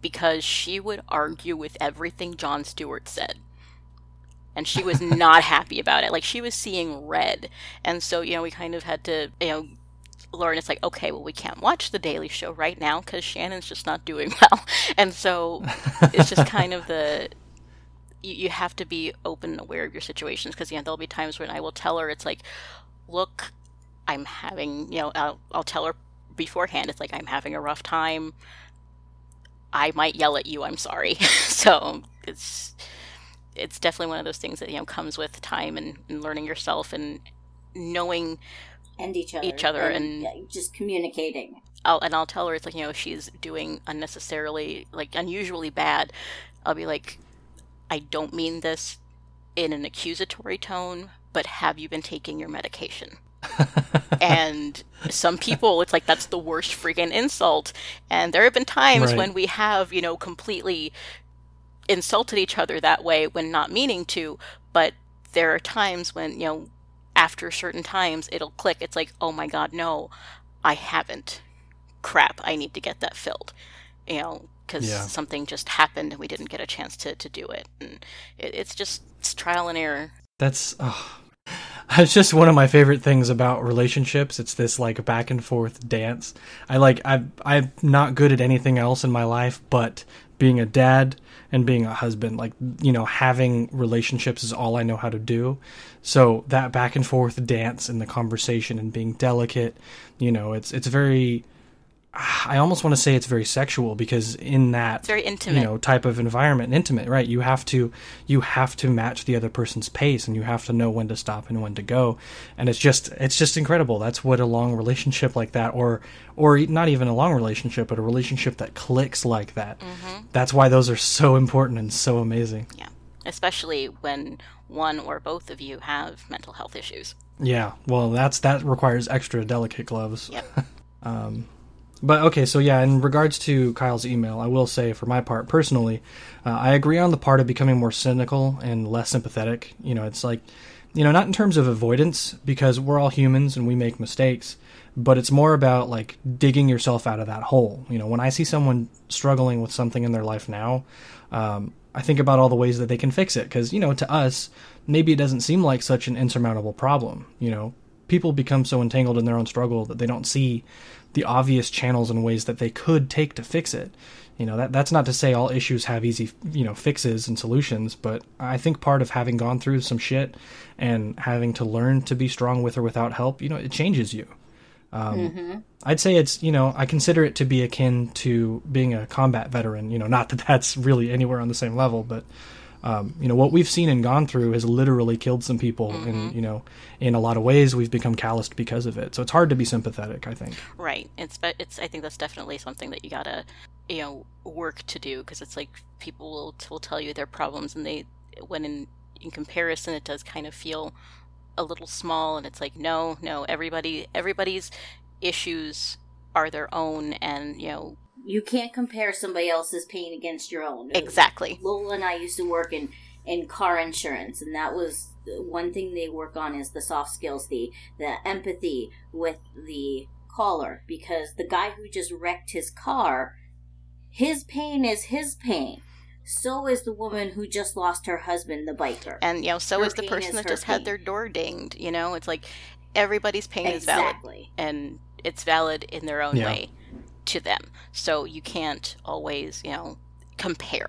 because she would argue with everything Jon Stewart said. And she was not happy about it. Like she was seeing red. And so, you know, we kind of had to, you know, learn it's like, okay, well, we can't watch the Daily Show right now because Shannon's just not doing well. And so it's just kind of the, you, you have to be open and aware of your situations because, you know, there'll be times when I will tell her, it's like, look, I'm having, you know, I'll, I'll tell her beforehand, it's like, I'm having a rough time. I might yell at you. I'm sorry. so it's it's definitely one of those things that you know comes with time and, and learning yourself and knowing and each other, each other, and, yeah, just communicating. I'll, and I'll tell her it's like you know she's doing unnecessarily like unusually bad. I'll be like, I don't mean this in an accusatory tone, but have you been taking your medication? and some people it's like that's the worst freaking insult and there have been times Right. when we have you know completely insulted each other that way when not meaning to but there are times when you know after certain times it'll click it's like oh my god no i haven't crap i need to get that filled you know because Yeah. something just happened and we didn't get a chance to, to do it and it, it's just it's trial and error That's oh, it's just one of my favorite things about relationships. It's this like back and forth dance. I like I I'm not good at anything else in my life but being a dad and being a husband. Like you know, having relationships is all I know how to do. So that back and forth dance and the conversation and being delicate, you know, it's it's very I almost want to say it's very sexual because in that very intimate. you know type of environment intimate right? You have to you have to match the other person's pace and you have to know when to stop and when to go. And it's just it's just incredible. That's what a long relationship like that or or not even a long relationship but a relationship that clicks like that. Mm-hmm. That's why those are so important and so amazing. Yeah, especially when one or both of you have mental health issues. yeah. Well that's that requires extra delicate gloves. Yep. Um, But okay, so yeah, in regards to Kyle's email, I will say for my part, personally, uh, I agree on the part of becoming more cynical and less sympathetic. You know, it's like, you know, not in terms of avoidance, because we're all humans and we make mistakes, but it's more about like digging yourself out of that hole. You know, when I see someone struggling with something in their life now, um, I think about all the ways that they can fix it, because, you know, to us, maybe it doesn't seem like such an insurmountable problem. You know, people become so entangled in their own struggle that they don't see the obvious channels and ways that they could take to fix it. You know, that that's not to say all issues have easy, you know, fixes and solutions, but I think part of having gone through some shit and having to learn to be strong with or without help, you know, it changes you. Um, I'd say it's, you know, I consider it to be akin to being a combat veteran. You know, not that that's really anywhere on the same level, but um, you know what we've seen and gone through has literally killed some people, and you know, in a lot of ways, we've become calloused because of it. So it's hard to be sympathetic. I think. Right. It's but it's I think that's definitely something that you gotta you know work to do because it's like people will will tell you their problems and they when in in comparison it does kind of feel a little small and it's like no no everybody everybody's issues are their own and you know You can't compare somebody else's pain against your own. exactly Lola and I used to work in in car insurance, and that was one thing they work on is the soft skills, the the empathy with the caller, because the guy who just wrecked his car, his pain is his pain. So is the woman who just lost her husband, the biker. and you know so Her is the person is that her just had their door dinged you know it's like everybody's pain is valid and it's valid in their own Yeah. way to them so you can't always you know compare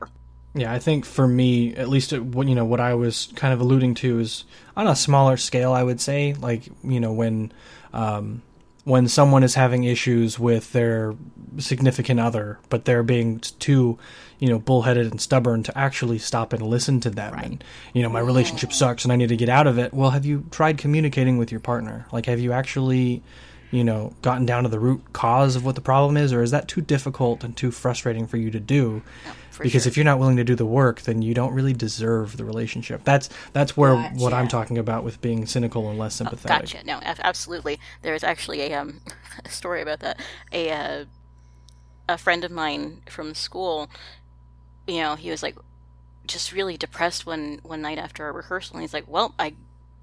Yeah, I think for me, at least, it, what you know, what I was kind of alluding to is on a smaller scale. I would say, like you know, when um, when someone is having issues with their significant other, but they're being too, you know, bullheaded and stubborn to actually stop and listen to them. And you know, my relationship sucks, and I need to get out of it. Well, have you tried communicating with your partner? Like, have you actually you know, gotten down to the root cause of what the problem is, or is that too difficult and too frustrating for you to do? for because sure. if you're not willing to do the work, then you don't really deserve the relationship. That's that's where what I'm talking about with being cynical and less Oh, sympathetic. gotcha. No, ab- absolutely. There is actually a um a story about that. A uh, a friend of mine from school, you know, he was like just really depressed one one night after a rehearsal, and he's like, "Well, I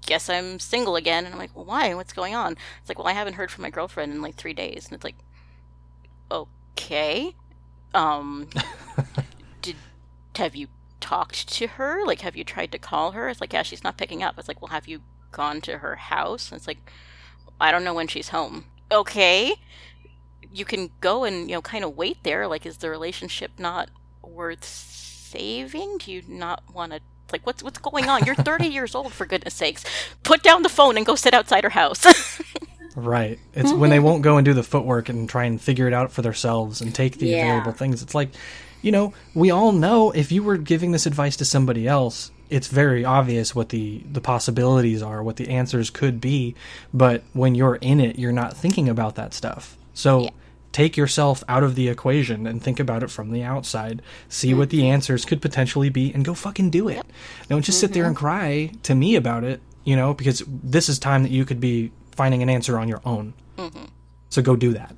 guess I'm single again. And I'm like, well, why? What's going on? It's like, well, I haven't heard from my girlfriend in like three days. And it's like, okay. Um, did have you talked to her? Like, have you tried to call her? It's like, yeah, she's not picking up. It's like, well, have you gone to her house? And it's like, I don't know when she's home. Okay. You can go and, you know, kind of wait there. Like, is the relationship not worth saving? Do you not want to like what's what's going on? You're 30 years old for goodness sakes. Put down the phone and go sit outside her house. Right. It's when they won't go and do the footwork and try and figure it out for themselves and take the Yeah. available things. It's like, you know, we all know if you were giving this advice to somebody else, it's very obvious what the the possibilities are, what the answers could be, but when you're in it, you're not thinking about that stuff. So Yeah. Take yourself out of the equation and think about it from the outside. See what the answers could potentially be and go fucking do it. Don't just sit there and cry to me about it, you know, because this is time that you could be finding an answer on your own. So go do that.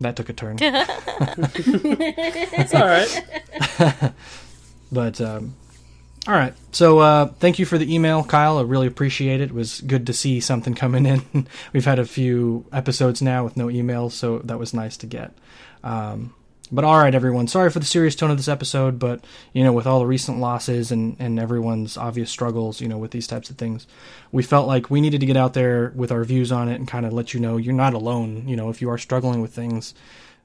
That took a turn. It's all right. But um, all right. So uh, thank you for the email, Kyle. I really appreciate it. It was good to see something coming in. We've had a few episodes now with no emails, so that was nice to get. Um, but all right, everyone. Sorry for the serious tone of this episode, but you know, with all the recent losses and and everyone's obvious struggles, you know, with these types of things, we felt like we needed to get out there with our views on it and kind of let you know you're not alone. You know, if you are struggling with things,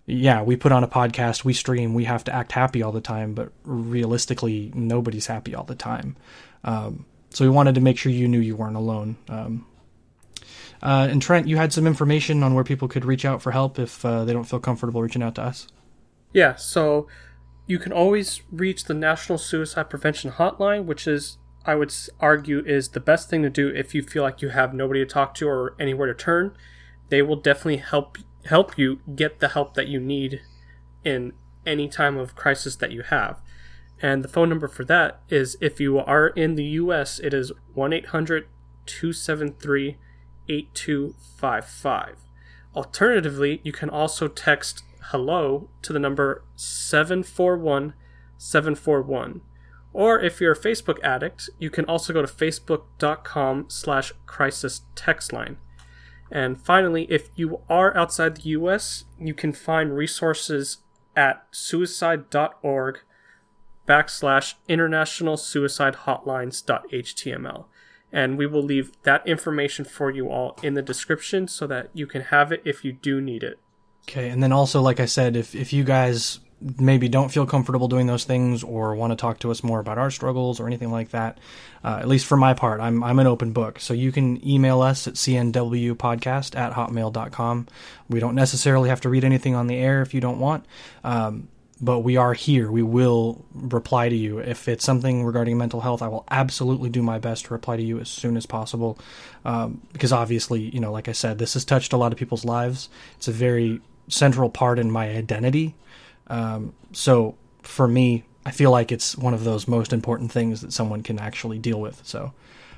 yeah, we put on a podcast, we stream, we have to act happy all the time, but realistically, nobody's happy all the time. Um, so we wanted to make sure you knew you weren't alone. Um, uh, and Trent, you had some information on where people could reach out for help if uh, they don't feel comfortable reaching out to us. Yeah, so you can always reach the National Suicide Prevention Hotline, which is, I would argue, is the best thing to do if you feel like you have nobody to talk to or anywhere to turn. They will definitely help help you get the help that you need in any time of crisis that you have. And the phone number for that is if you are in the US, it is 1 800 273 8255. Alternatively, you can also text hello to the number 741 741. Or if you're a Facebook addict, you can also go to facebook.com slash crisis text line. And finally, if you are outside the US, you can find resources at suicide.org backslash international suicide hotlines.html. And we will leave that information for you all in the description so that you can have it if you do need it. Okay, and then also, like I said, if if you guys maybe don't feel comfortable doing those things or want to talk to us more about our struggles or anything like that, uh, at least for my part, I'm I'm an open book. So you can email us at cnwpodcast at hotmail.com. We don't necessarily have to read anything on the air if you don't want. Um, but we are here. We will reply to you. If it's something regarding mental health, I will absolutely do my best to reply to you as soon as possible. Um, because obviously, you know, like I said, this has touched a lot of people's lives. It's a very central part in my identity. Um, so for me, I feel like it's one of those most important things that someone can actually deal with. So,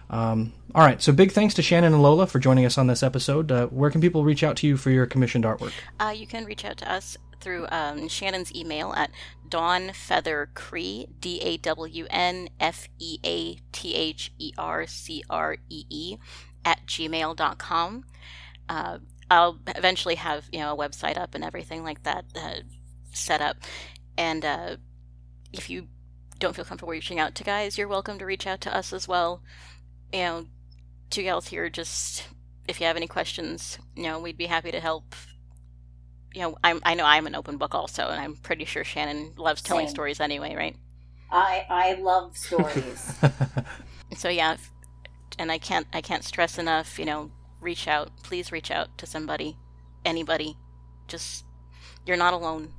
um, all right. So big thanks to Shannon and Lola for joining us on this episode. Uh, where can people reach out to you for your commissioned artwork? Uh, you can reach out to us through um, Shannon's email at dawnfeathercree, D A W N F E A T H E R C R E E, at gmail.com. Uh, I'll eventually have you know a website up and everything like that set up. And uh, if you don't feel comfortable reaching out to guys, you're welcome to reach out to us as well. You know, two gals here. Just if you have any questions, you know, we'd be happy to help you know, I'm, I know I'm an open book also, and I'm pretty sure Shannon loves telling Same. stories anyway, right? I I love stories. So yeah, if, and I can't I can't stress enough, you know, reach out, please reach out to somebody, anybody, just you're not alone.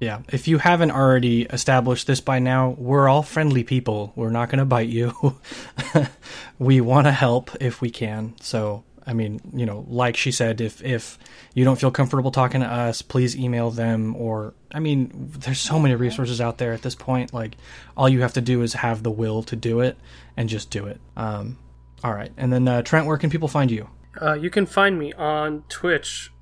Yeah, if you haven't already established this by now, we're all friendly people. We're not going to bite you. we want to help if we can. So, I mean, you know, like she said, if if you don't feel comfortable talking to us, please email them or I mean, there's so many resources out there at this point. Like all you have to do is have the will to do it and just do it. Um all right. And then uh, Trent, where can people find you? Uh, you can find me on Twitch,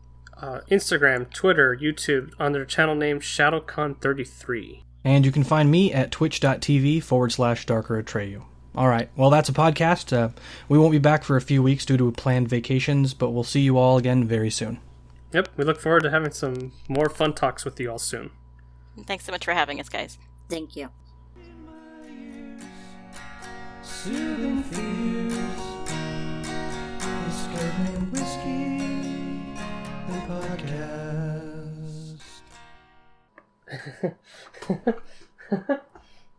uh, Instagram, Twitter, YouTube under the channel name ShadowCon33. And you can find me at twitch.tv forward slash darker Atreyu. All right. Well, that's a podcast. Uh, we won't be back for a few weeks due to planned vacations, but we'll see you all again very soon. Yep, we look forward to having some more fun talks with you all soon. Thanks so much for having us, guys. Thank you. Podcast.